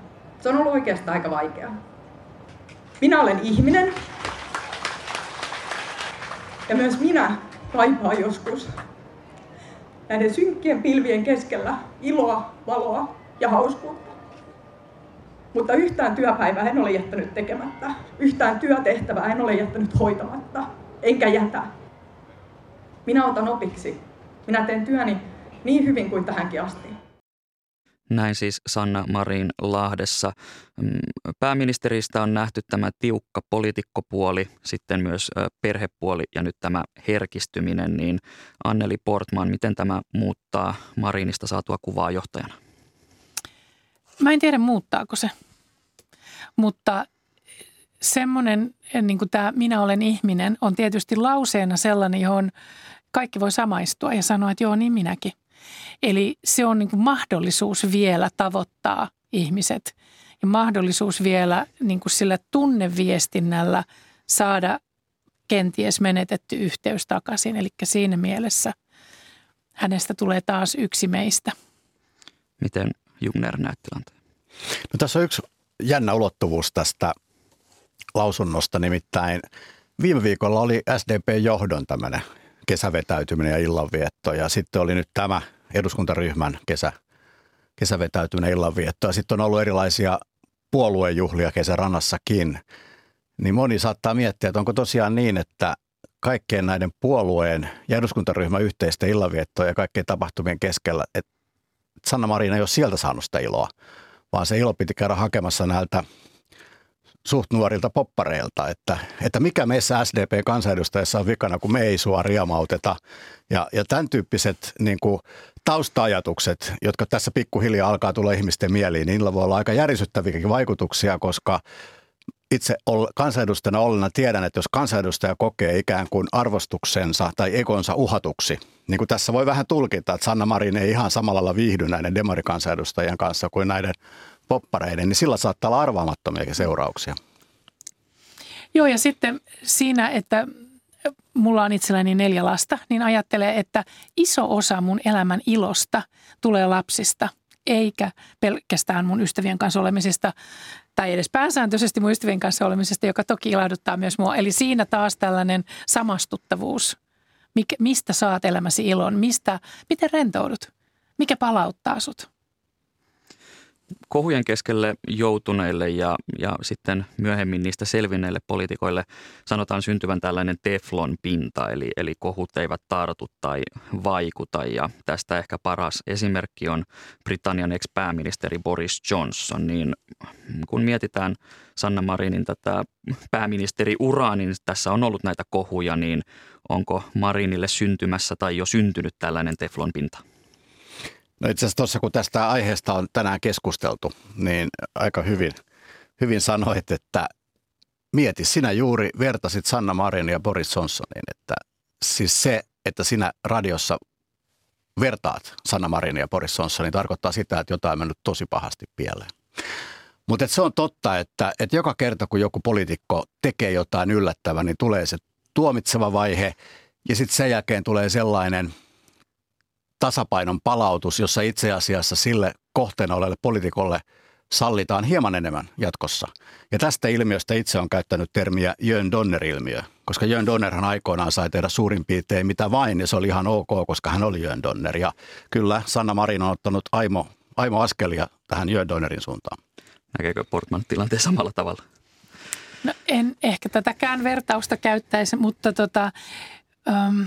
Se on ollut oikeastaan aika vaikeaa. Minä olen ihminen. Ja myös minä kaipaan joskus näiden synkkien pilvien keskellä iloa, valoa ja hauskuutta. Mutta yhtään työpäivää en ole jättänyt tekemättä. Yhtään työtehtävää en ole jättänyt hoitamatta. Enkä jätä. Minä otan opiksi. Minä teen työni niin hyvin kuin tähänkin asti. Näin siis Sanna Marin Lahdessa. Mm, pääministeristä on nähty tämä tiukka poliitikkopuoli, sitten myös perhepuoli ja nyt tämä herkistyminen. Niin Anneli Portman, miten tämä muuttaa Marinista saatua kuvaa johtajana? Mä en tiedä muuttaako se, mutta semmoinen, niin kuin tämä minä olen ihminen, on tietysti lauseena sellainen, johon kaikki voi samaistua ja sanoa, että joo, niin minäkin – Eli se on niin kuin mahdollisuus vielä tavoittaa ihmiset ja mahdollisuus vielä niin kuin sillä tunneviestinnällä saada kenties menetetty yhteys takaisin. Eli siinä mielessä hänestä tulee taas yksi meistä. Miten Jungner näet tilanteen? No tässä on yksi jännä ulottuvuus tästä lausunnosta, nimittäin viime viikolla oli SDP-johdon tämmöinen kesävetäytyminen ja illanvietto ja sitten oli nyt tämä – eduskuntaryhmän kesä, kesävetäytyneen illanviettoa. Sitten on ollut erilaisia puoluejuhlia kesärannassakin. Niin moni saattaa miettiä, että onko tosiaan niin, että kaikkien näiden puolueen ja eduskuntaryhmän yhteisten illanviettoja ja kaikkien tapahtumien keskellä, että Sanna Marin ei ole sieltä saanut sitä iloa, vaan se ilo piti käydä hakemassa näiltä suht nuorilta poppareilta, että, että mikä meissä SDP-kansanedustajissa on vikana, kun me ei sua riemauteta. Ja, ja tämän tyyppiset niin kuin, tausta-ajatukset, jotka tässä pikkuhiljaa alkaa tulla ihmisten mieliin, niin niillä voi olla aika järisyttäviäkin vaikutuksia, koska itse kansanedustajana olena tiedän, että jos kansanedustaja kokee ikään kuin arvostuksensa tai ekonsa uhatuksi, niin kuin tässä voi vähän tulkita, että Sanna Marin ei ihan samalla lailla viihdy näiden demarikansanedustajien kanssa kuin näiden poppareiden, niin sillä saattaa olla arvaamattomia seurauksia. Joo, ja sitten siinä, että mulla on itselläni neljä lasta, niin ajattelee, että iso osa mun elämän ilosta tulee lapsista, eikä pelkästään mun ystävien kanssa olemisesta tai edes pääsääntöisesti mun ystävien kanssa olemisesta, joka toki ilahduttaa myös mua. Eli siinä taas tällainen samastuttavuus. Mik, mistä saat elämäsi ilon? Mistä, miten rentoudut? Mikä palauttaa sut? Kohujen keskelle joutuneille ja, ja sitten myöhemmin niistä selvinneille poliitikoille sanotaan syntyvän tällainen teflon pinta, eli, eli kohut eivät tartu tai vaikuta. Ja tästä ehkä paras esimerkki on Britannian ex-pääministeri Boris Johnson. Niin kun mietitään Sanna Marinin tätä pääministeriuraa, niin tässä on ollut näitä kohuja, niin onko Marinille syntymässä tai jo syntynyt tällainen teflon pinta? No itse asiassa tuossa kun tästä aiheesta on tänään keskusteltu, niin aika hyvin, hyvin sanoit, että mieti, sinä juuri vertasit Sanna Marin ja Boris Johnsonin, että siis se, että sinä radiossa vertaat Sanna Marin ja Boris Johnsonin, tarkoittaa sitä, että jotain on mennyt tosi pahasti pieleen. Mutta se on totta, että, että joka kerta kun joku poliitikko tekee jotain yllättävää, niin tulee se tuomitseva vaihe ja sitten sen jälkeen tulee sellainen – tasapainon palautus, jossa itse asiassa sille kohteena olevalle poliitikolle sallitaan hieman enemmän jatkossa. Ja tästä ilmiöstä itse on käyttänyt termiä Jön Donner-ilmiö, koska Jön Donnerhan aikoinaan sai tehdä suurin piirtein mitä vain, ja se oli ihan ok, koska hän oli Jön Donner. Ja kyllä Sanna Marin on ottanut aimo, aimo askelia tähän Jön Donnerin suuntaan. Näkeekö Portman tilanteen samalla tavalla? No en ehkä tätäkään vertausta käyttäisi, mutta tota, um,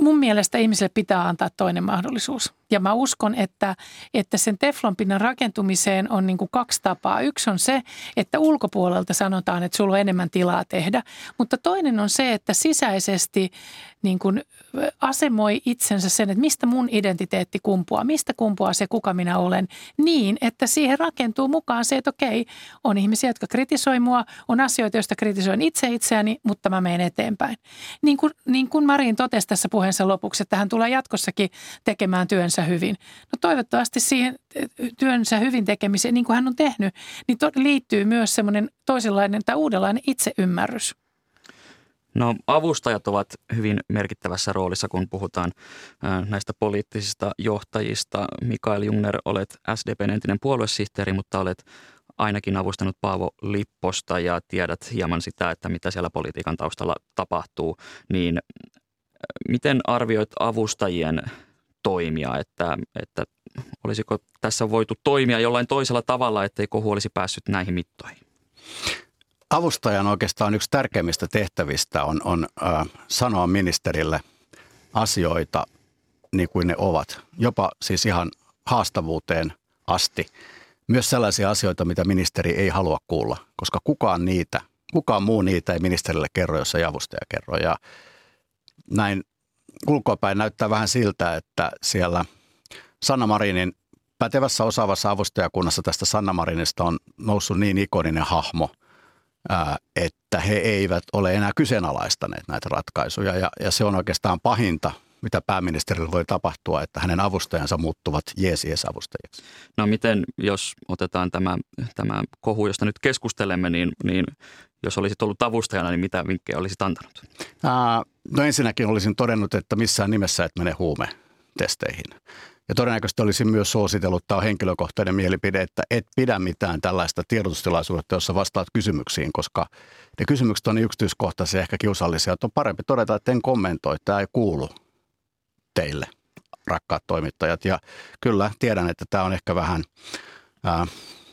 mun mielestä ihmiselle pitää antaa toinen mahdollisuus. Ja mä uskon, että, että sen teflonpinnan rakentumiseen on niin kuin kaksi tapaa. Yksi on se, että ulkopuolelta sanotaan, että sulla on enemmän tilaa tehdä. Mutta toinen on se, että sisäisesti niin kuin asemoi itsensä sen, että mistä mun identiteetti kumpuaa, mistä kumpuaa se, kuka minä olen, niin, että siihen rakentuu mukaan se, että okei, on ihmisiä, jotka kritisoi mua, on asioita, joista kritisoin itse itseäni, mutta mä menen eteenpäin. Niin kuin, niin kuin Marin totesi tässä puheensa lopuksi, että hän tulee jatkossakin tekemään työnsä hyvin. No toivottavasti siihen työnsä hyvin tekemiseen, niin kuin hän on tehnyt, niin to, liittyy myös semmoinen toisenlainen tai uudenlainen itseymmärrys. No avustajat ovat hyvin merkittävässä roolissa, kun puhutaan näistä poliittisista johtajista. Mikael Jungner, olet SDPn entinen puoluesihteeri, mutta olet ainakin avustanut Paavo Lipposta ja tiedät hieman sitä, että mitä siellä politiikan taustalla tapahtuu. Niin miten arvioit avustajien toimia, että, että olisiko tässä voitu toimia jollain toisella tavalla, ettei kohu olisi päässyt näihin mittoihin? Avustajan oikeastaan yksi tärkeimmistä tehtävistä on, on äh, sanoa ministerille asioita niin kuin ne ovat, jopa siis ihan haastavuuteen asti. Myös sellaisia asioita, mitä ministeri ei halua kuulla, koska kukaan niitä, kukaan muu niitä ei ministerille kerro, jos ei avustaja kerro. Ja näin ulkoapäin näyttää vähän siltä, että siellä Sanna Marinin pätevässä osaavassa avustajakunnassa tästä Sanna Marinista on noussut niin ikoninen hahmo, että he eivät ole enää kyseenalaistaneet näitä ratkaisuja. Ja, ja se on oikeastaan pahinta, mitä pääministerille voi tapahtua, että hänen avustajansa muuttuvat jees avustajiksi. No miten, jos otetaan tämä, tämä kohu, josta nyt keskustelemme, niin, niin jos olisit ollut avustajana, niin mitä vinkkejä olisit antanut? Ää, no ensinnäkin olisin todennut, että missään nimessä et mene huume testeihin. Ja todennäköisesti olisin myös suositellut, tämä on henkilökohtainen mielipide, että et pidä mitään tällaista tiedotustilaisuutta, jossa vastaat kysymyksiin, koska ne kysymykset on niin yksityiskohtaisia ehkä kiusallisia, että on parempi todeta, että en kommentoi, tämä ei kuulu teille, rakkaat toimittajat. Ja kyllä tiedän, että tämä on ehkä vähän ää,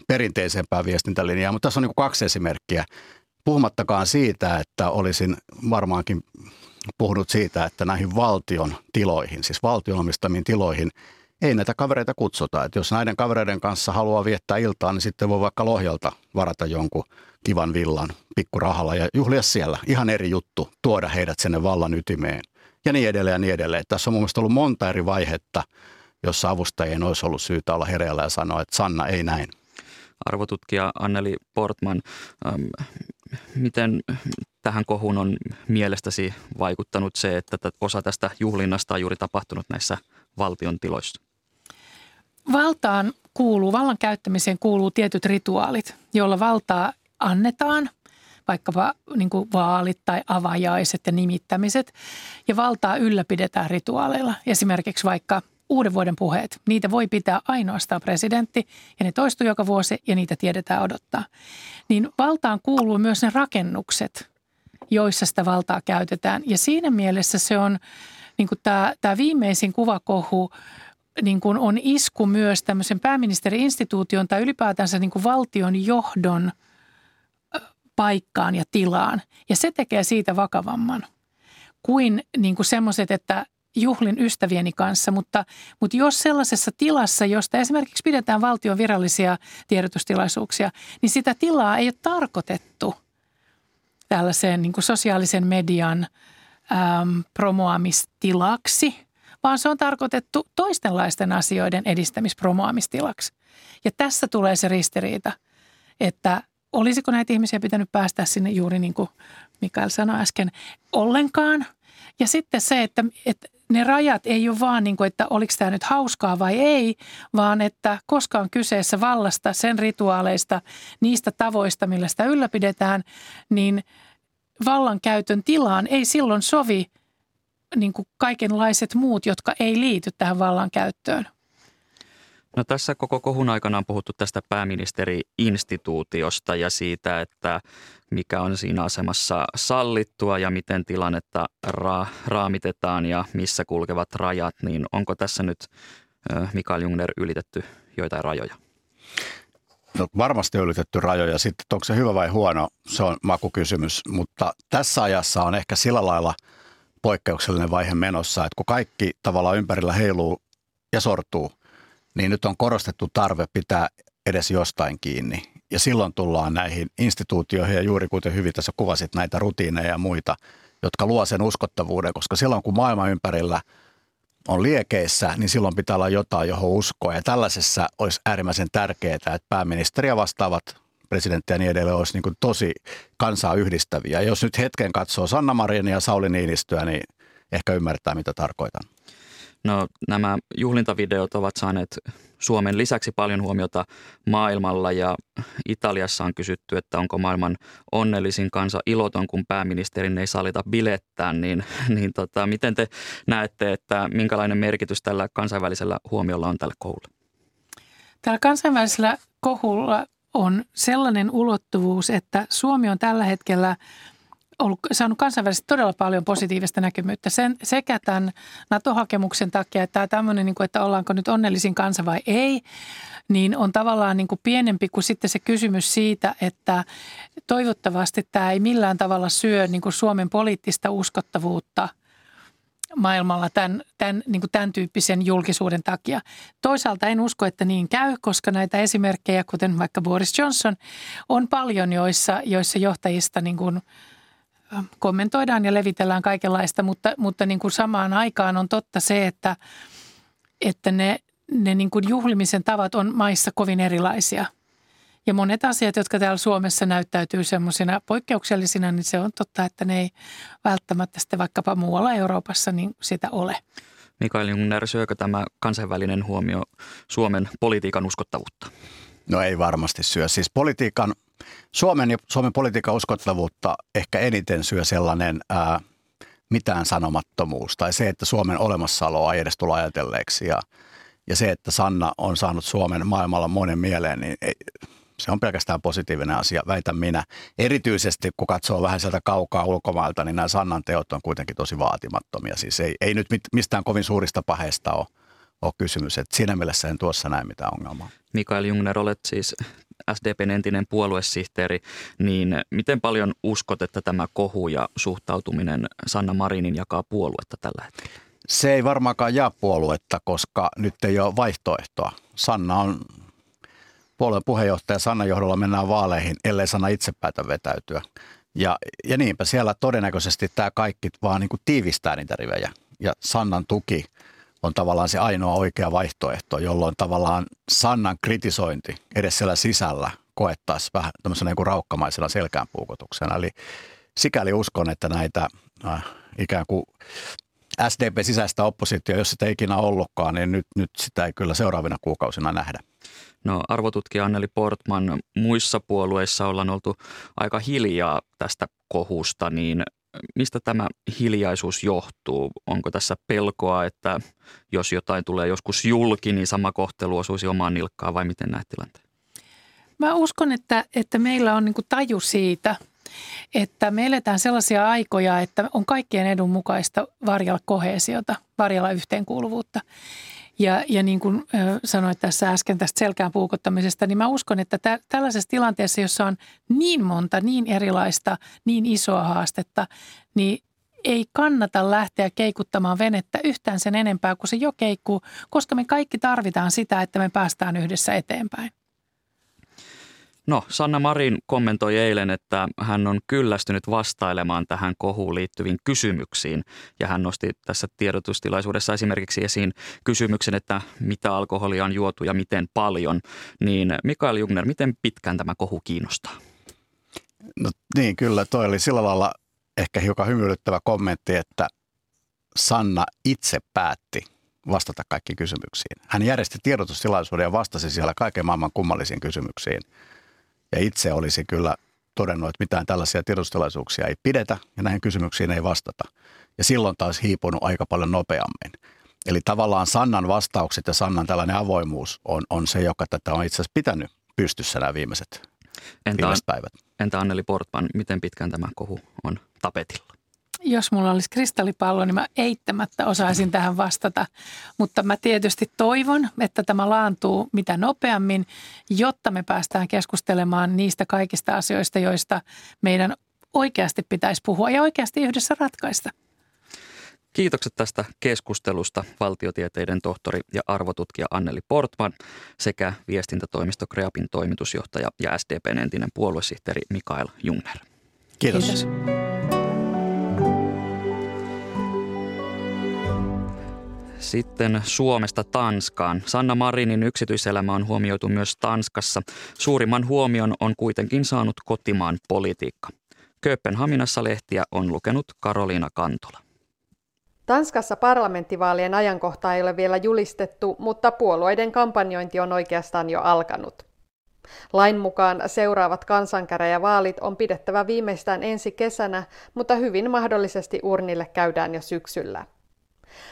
perinteisempää viestintälinjaa, mutta tässä on niin kaksi esimerkkiä. Puhumattakaan siitä, että olisin varmaankin puhunut siitä, että näihin valtion tiloihin, siis valtion omistamiin tiloihin, ei näitä kavereita kutsuta. Että jos näiden kavereiden kanssa haluaa viettää iltaa, niin sitten voi vaikka Lohjalta varata jonkun kivan villan pikkurahalla ja juhlia siellä. Ihan eri juttu, tuoda heidät sinne vallan ytimeen ja niin edelleen ja niin edelleen. Tässä on mun mielestä ollut monta eri vaihetta, jossa avustajien olisi ollut syytä olla hereillä ja sanoa, että Sanna ei näin. Arvotutkija Anneli Portman, miten tähän kohun on mielestäsi vaikuttanut se, että osa tästä juhlinnasta on juuri tapahtunut näissä valtion tiloissa? Valtaan kuuluu, vallan käyttämiseen kuuluu tietyt rituaalit, joilla valtaa annetaan, vaikkapa niin vaalit tai avajaiset ja nimittämiset. Ja valtaa ylläpidetään rituaaleilla. Esimerkiksi vaikka uuden vuoden puheet. Niitä voi pitää ainoastaan presidentti ja ne toistuu joka vuosi ja niitä tiedetään odottaa. Niin valtaan kuuluu myös ne rakennukset, joissa sitä valtaa käytetään. Ja siinä mielessä se on niin tämä, tämä viimeisin kuvakohu niin kuin on isku myös tämmöisen pääministeriinstituution tai ylipäätänsä niin kuin valtion johdon paikkaan ja tilaan. Ja se tekee siitä vakavamman kuin, niin kuin semmoiset, että juhlin ystävieni kanssa, mutta, mutta jos sellaisessa tilassa, josta esimerkiksi pidetään valtion virallisia tiedotustilaisuuksia, niin sitä tilaa ei ole tarkoitettu tällaiseen niin sosiaalisen median äm, promoamistilaksi, vaan se on tarkoitettu toistenlaisten asioiden edistämispromoamistilaksi. Ja tässä tulee se ristiriita, että olisiko näitä ihmisiä pitänyt päästä sinne juuri niin kuin Mikael sanoi äsken, ollenkaan. Ja sitten se, että, että ne rajat ei ole vaan niin kuin, että oliko tämä nyt hauskaa vai ei, vaan että koska on kyseessä vallasta, sen rituaaleista, niistä tavoista, millä sitä ylläpidetään, niin vallankäytön tilaan ei silloin sovi niin kuin kaikenlaiset muut, jotka ei liity tähän vallankäyttöön. No tässä koko kohun aikana on puhuttu tästä pääministeri-instituutiosta ja siitä, että mikä on siinä asemassa sallittua ja miten tilannetta ra- raamitetaan ja missä kulkevat rajat, niin onko tässä nyt Mikael Jungner ylitetty joitain rajoja? No, varmasti ylitetty rajoja. Sitten onko se hyvä vai huono, se on makukysymys. Mutta tässä ajassa on ehkä sillä lailla poikkeuksellinen vaihe menossa, että kun kaikki tavallaan ympärillä heiluu ja sortuu, niin nyt on korostettu tarve pitää edes jostain kiinni. Ja silloin tullaan näihin instituutioihin ja juuri kuten hyvin tässä kuvasit näitä rutiineja ja muita, jotka luo sen uskottavuuden, koska silloin kun maailma ympärillä on liekeissä, niin silloin pitää olla jotain, johon uskoa. Ja tällaisessa olisi äärimmäisen tärkeää, että pääministeri ja vastaavat presidentti ja niin edelleen olisi niin kuin tosi kansaa yhdistäviä. Jos nyt hetken katsoo Sanna Marin ja Sauli Niinistöä, niin ehkä ymmärtää, mitä tarkoitan. No nämä juhlintavideot ovat saaneet Suomen lisäksi paljon huomiota maailmalla ja Italiassa on kysytty, että onko maailman onnellisin kansa iloton, kun pääministerin ei salita bilettää, niin, niin tota, miten te näette, että minkälainen merkitys tällä kansainvälisellä huomiolla on tälle koululle? Tällä kansainvälisellä kohulla on sellainen ulottuvuus, että Suomi on tällä hetkellä ollut, saanut kansainvälisesti todella paljon positiivista näkymyyttä sen, sekä tämän NATO-hakemuksen takia, että tämä tämmöinen, niin kuin, että ollaanko nyt onnellisin kansa vai ei, niin on tavallaan niin kuin pienempi kuin sitten se kysymys siitä, että toivottavasti tämä ei millään tavalla syö niin kuin Suomen poliittista uskottavuutta – maailmalla tämän, tämän, niin kuin tämän tyyppisen julkisuuden takia. Toisaalta en usko, että niin käy, koska näitä esimerkkejä, kuten vaikka Boris Johnson, on paljon, joissa, joissa johtajista niin kuin kommentoidaan ja levitellään kaikenlaista, mutta, mutta niin kuin samaan aikaan on totta se, että, että ne, ne niin kuin juhlimisen tavat on maissa kovin erilaisia – ja monet asiat, jotka täällä Suomessa näyttäytyy semmoisina poikkeuksellisina, niin se on totta, että ne ei välttämättä sitten vaikkapa muualla Euroopassa niin sitä ole. Mikael Jungner, syökö tämä kansainvälinen huomio Suomen politiikan uskottavuutta? No ei varmasti syö. Siis politiikan, Suomen ja Suomen politiikan uskottavuutta ehkä eniten syö sellainen ää, mitään sanomattomuus tai se, että Suomen olemassaoloa ei edes tulla ajatelleeksi ja, ja se, että Sanna on saanut Suomen maailmalla monen mieleen, niin ei, se on pelkästään positiivinen asia, väitän minä. Erityisesti kun katsoo vähän sieltä kaukaa ulkomailta, niin nämä Sannan teot on kuitenkin tosi vaatimattomia. Siis ei, ei nyt mistään kovin suurista paheista ole, ole kysymys. Et siinä mielessä en tuossa näe mitään ongelmaa. Mikael Jungner, olet siis SDPn entinen puoluesihteeri, niin miten paljon uskot, että tämä kohu ja suhtautuminen Sanna Marinin jakaa puoluetta tällä hetkellä? Se ei varmaankaan jää puoluetta, koska nyt ei ole vaihtoehtoa. Sanna on puolueen puheenjohtaja Sanna johdolla mennään vaaleihin, ellei Sanna itse päätä vetäytyä. Ja, ja niinpä siellä todennäköisesti tämä kaikki vaan niin kuin tiivistää niitä rivejä. Ja Sannan tuki on tavallaan se ainoa oikea vaihtoehto, jolloin tavallaan Sannan kritisointi edes siellä sisällä koettaisiin vähän tämmöisenä niin raukkamaisena selkäänpuukotuksena. Eli sikäli uskon, että näitä äh, ikään kuin SDP-sisäistä oppositio, jos sitä ei ikinä ollutkaan, niin nyt, nyt sitä ei kyllä seuraavina kuukausina nähdä. No arvotutkija Anneli Portman, muissa puolueissa ollaan oltu aika hiljaa tästä kohusta, niin mistä tämä hiljaisuus johtuu? Onko tässä pelkoa, että jos jotain tulee joskus julki, niin sama kohtelu osuisi omaan nilkkaan vai miten näet tilanteen? Mä uskon, että, että meillä on niin taju siitä, että me eletään sellaisia aikoja, että on kaikkien edun mukaista varjella kohesiota, varjella yhteenkuuluvuutta. Ja, ja niin kuin sanoit tässä äsken tästä selkään puukottamisesta, niin mä uskon, että tä, tällaisessa tilanteessa, jossa on niin monta, niin erilaista, niin isoa haastetta, niin ei kannata lähteä keikuttamaan venettä yhtään sen enempää kuin se jo keikkuu, koska me kaikki tarvitaan sitä, että me päästään yhdessä eteenpäin. No, Sanna Marin kommentoi eilen, että hän on kyllästynyt vastailemaan tähän kohuun liittyviin kysymyksiin. Ja hän nosti tässä tiedotustilaisuudessa esimerkiksi esiin kysymyksen, että mitä alkoholia on juotu ja miten paljon. Niin Mikael Jungner, miten pitkään tämä kohu kiinnostaa? No niin, kyllä. Toi oli sillä lailla ehkä hiukan hymyilyttävä kommentti, että Sanna itse päätti vastata kaikkiin kysymyksiin. Hän järjesti tiedotustilaisuuden ja vastasi siellä kaiken maailman kummallisiin kysymyksiin – ja itse olisi kyllä todennut, että mitään tällaisia tiedostelaisuuksia ei pidetä ja näihin kysymyksiin ei vastata. Ja silloin taas hiipunut aika paljon nopeammin. Eli tavallaan Sannan vastaukset ja Sannan tällainen avoimuus on, on se, joka tätä on itse asiassa pitänyt pystyssä nämä viimeiset, entä, viimeiset päivät. Entä Anneli Portman, miten pitkään tämä kohu on tapetilla? Jos mulla olisi kristallipallo, niin mä eittämättä osaisin tähän vastata. Mutta mä tietysti toivon, että tämä laantuu mitä nopeammin, jotta me päästään keskustelemaan niistä kaikista asioista, joista meidän oikeasti pitäisi puhua ja oikeasti yhdessä ratkaista. Kiitokset tästä keskustelusta valtiotieteiden tohtori ja arvotutkija Anneli Portman sekä viestintätoimisto Kreapin toimitusjohtaja ja SDPn entinen puoluesihteeri Mikael Jungner. Kiitos. Kiitos. Sitten Suomesta Tanskaan. Sanna Marinin yksityiselämä on huomioitu myös Tanskassa. Suurimman huomion on kuitenkin saanut kotimaan politiikka. Kööpenhaminassa lehtiä on lukenut Karoliina Kantola. Tanskassa parlamenttivaalien ajankohtaa ei ole vielä julistettu, mutta puolueiden kampanjointi on oikeastaan jo alkanut. Lain mukaan seuraavat kansankäräjävaalit on pidettävä viimeistään ensi kesänä, mutta hyvin mahdollisesti urnille käydään jo syksyllä.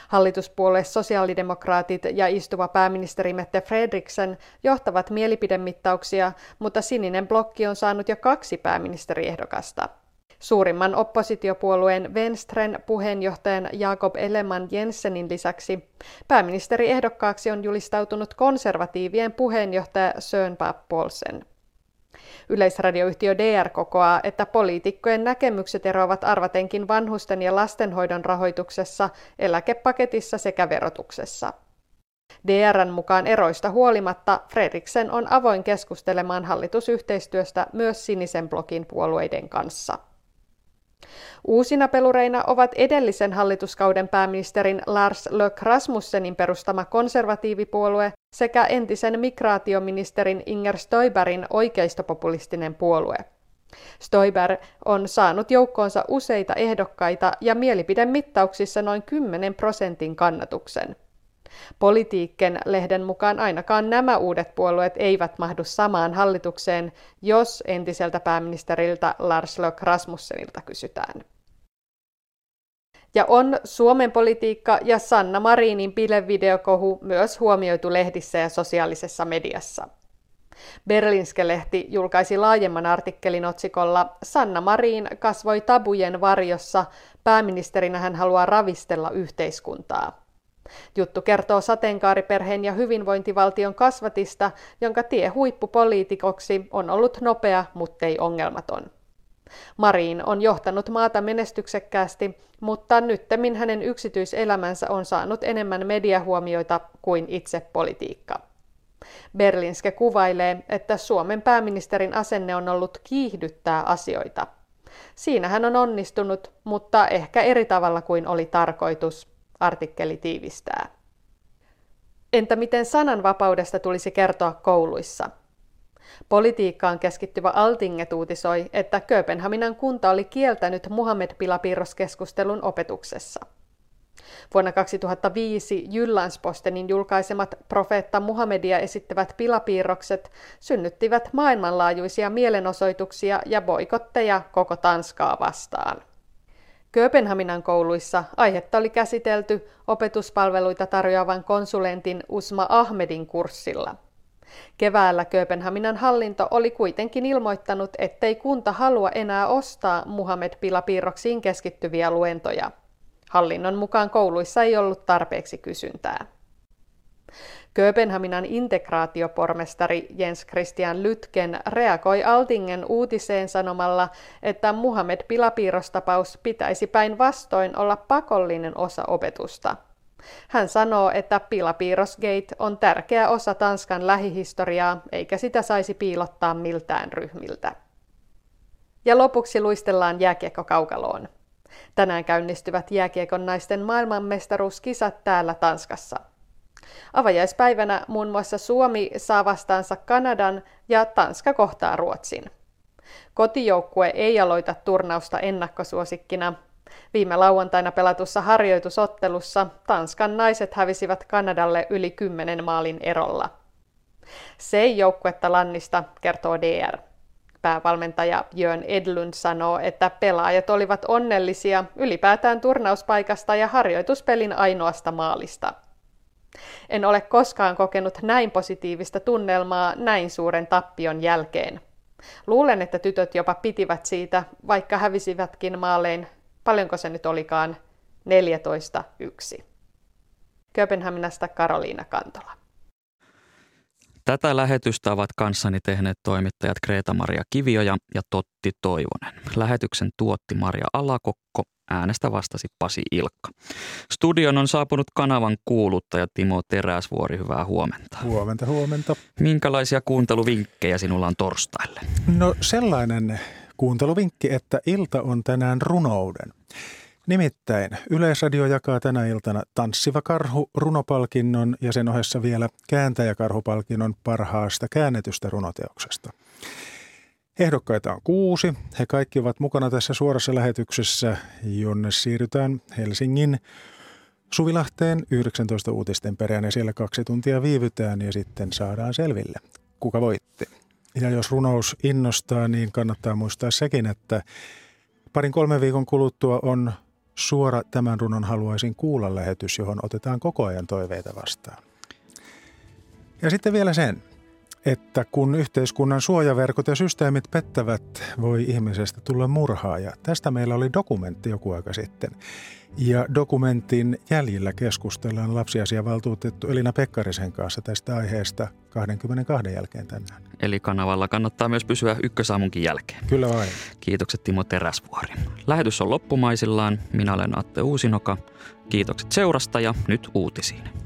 Hallituspuolue sosiaalidemokraatit ja istuva pääministeri Mette Fredriksen johtavat mielipidemittauksia, mutta sininen blokki on saanut jo kaksi pääministeriehdokasta. Suurimman oppositiopuolueen Venstren puheenjohtajan Jakob Eleman Jensenin lisäksi pääministeriehdokkaaksi on julistautunut konservatiivien puheenjohtaja Søren Papp-Polsen. Yleisradioyhtiö DR kokoaa, että poliitikkojen näkemykset eroavat arvatenkin vanhusten ja lastenhoidon rahoituksessa, eläkepaketissa sekä verotuksessa. DRn mukaan eroista huolimatta Fredriksen on avoin keskustelemaan hallitusyhteistyöstä myös sinisen blokin puolueiden kanssa. Uusina pelureina ovat edellisen hallituskauden pääministerin Lars Løkke Rasmussenin perustama konservatiivipuolue sekä entisen migraatioministerin Inger Stoiberin oikeistopopulistinen puolue. Stoiber on saanut joukkoonsa useita ehdokkaita ja mielipidemittauksissa noin 10 prosentin kannatuksen. Politiikken lehden mukaan ainakaan nämä uudet puolueet eivät mahdu samaan hallitukseen, jos entiseltä pääministeriltä Lars Løkke Rasmussenilta kysytään. Ja on Suomen politiikka ja Sanna Marinin pilevideokohu myös huomioitu lehdissä ja sosiaalisessa mediassa. Berlinske-lehti julkaisi laajemman artikkelin otsikolla Sanna Marin kasvoi tabujen varjossa, pääministerinä hän haluaa ravistella yhteiskuntaa. Juttu kertoo sateenkaariperheen ja hyvinvointivaltion kasvatista, jonka tie huippupoliitikoksi on ollut nopea, muttei ongelmaton. Marin on johtanut maata menestyksekkäästi, mutta nyttemmin hänen yksityiselämänsä on saanut enemmän mediahuomioita kuin itse politiikka. Berlinske kuvailee, että Suomen pääministerin asenne on ollut kiihdyttää asioita. Siinä hän on onnistunut, mutta ehkä eri tavalla kuin oli tarkoitus, artikkeli tiivistää. Entä miten sananvapaudesta tulisi kertoa kouluissa? Politiikkaan keskittyvä Altinget uutisoi, että Kööpenhaminan kunta oli kieltänyt Muhammed-pilapiirroskeskustelun opetuksessa. Vuonna 2005 Jyllandspostenin julkaisemat profeetta Muhammedia esittävät pilapiirrokset synnyttivät maailmanlaajuisia mielenosoituksia ja boikotteja koko Tanskaa vastaan. Kööpenhaminan kouluissa aihetta oli käsitelty opetuspalveluita tarjoavan konsulentin Usma Ahmedin kurssilla – Keväällä Kööpenhaminan hallinto oli kuitenkin ilmoittanut, ettei kunta halua enää ostaa Muhammed-pilapiirroksiin keskittyviä luentoja. Hallinnon mukaan kouluissa ei ollut tarpeeksi kysyntää. Kööpenhaminan integraatiopormestari Jens Christian Lytken reagoi Altingen uutiseen sanomalla, että Muhammed-pilapiirrostapaus pitäisi päinvastoin olla pakollinen osa opetusta – hän sanoo, että pilapiirrosgate on tärkeä osa Tanskan lähihistoriaa, eikä sitä saisi piilottaa miltään ryhmiltä. Ja lopuksi luistellaan jääkiekko-kaukaloon. Tänään käynnistyvät jääkiekon naisten maailmanmestaruuskisat täällä Tanskassa. Avajaispäivänä muun muassa Suomi saa vastaansa Kanadan ja Tanska kohtaa Ruotsin. Kotijoukkue ei aloita turnausta ennakkosuosikkina, Viime lauantaina pelatussa harjoitusottelussa Tanskan naiset hävisivät Kanadalle yli 10 maalin erolla. Se ei joukkuetta lannista, kertoo DR. Päävalmentaja Jön Edlund sanoo, että pelaajat olivat onnellisia ylipäätään turnauspaikasta ja harjoituspelin ainoasta maalista. En ole koskaan kokenut näin positiivista tunnelmaa näin suuren tappion jälkeen. Luulen, että tytöt jopa pitivät siitä, vaikka hävisivätkin maalein paljonko se nyt olikaan, 14.1. Kööpenhaminasta Karoliina Kantola. Tätä lähetystä ovat kanssani tehneet toimittajat Kreta-Maria Kivioja ja Totti Toivonen. Lähetyksen tuotti Maria Alakokko, äänestä vastasi Pasi Ilkka. Studion on saapunut kanavan kuuluttaja Timo Teräsvuori, hyvää huomenta. Huomenta, huomenta. Minkälaisia kuunteluvinkkejä sinulla on torstaille? No sellainen Kuunteluvinkki, että ilta on tänään runouden. Nimittäin Yleisradio jakaa tänä iltana Tanssiva karhu runopalkinnon ja sen ohessa vielä kääntäjäkarhupalkinnon parhaasta käännetystä runoteoksesta. Ehdokkaita on kuusi. He kaikki ovat mukana tässä suorassa lähetyksessä, jonne siirrytään Helsingin Suvilahteen 19 uutisten perään ja siellä kaksi tuntia viivytään ja sitten saadaan selville, kuka voitti. Ja jos runous innostaa, niin kannattaa muistaa sekin, että parin kolmen viikon kuluttua on suora tämän runon haluaisin kuulla lähetys, johon otetaan koko ajan toiveita vastaan. Ja sitten vielä sen, että kun yhteiskunnan suojaverkot ja systeemit pettävät, voi ihmisestä tulla murhaaja. Tästä meillä oli dokumentti joku aika sitten. Ja dokumentin jäljillä keskustellaan lapsiasiavaltuutettu Elina Pekkarisen kanssa tästä aiheesta 22 jälkeen tänään. Eli kanavalla kannattaa myös pysyä ykkösaamunkin jälkeen. Kyllä vain. Kiitokset Timo Teräsvuori. Lähetys on loppumaisillaan. Minä olen Atte Uusinoka. Kiitokset seurasta ja nyt uutisiin.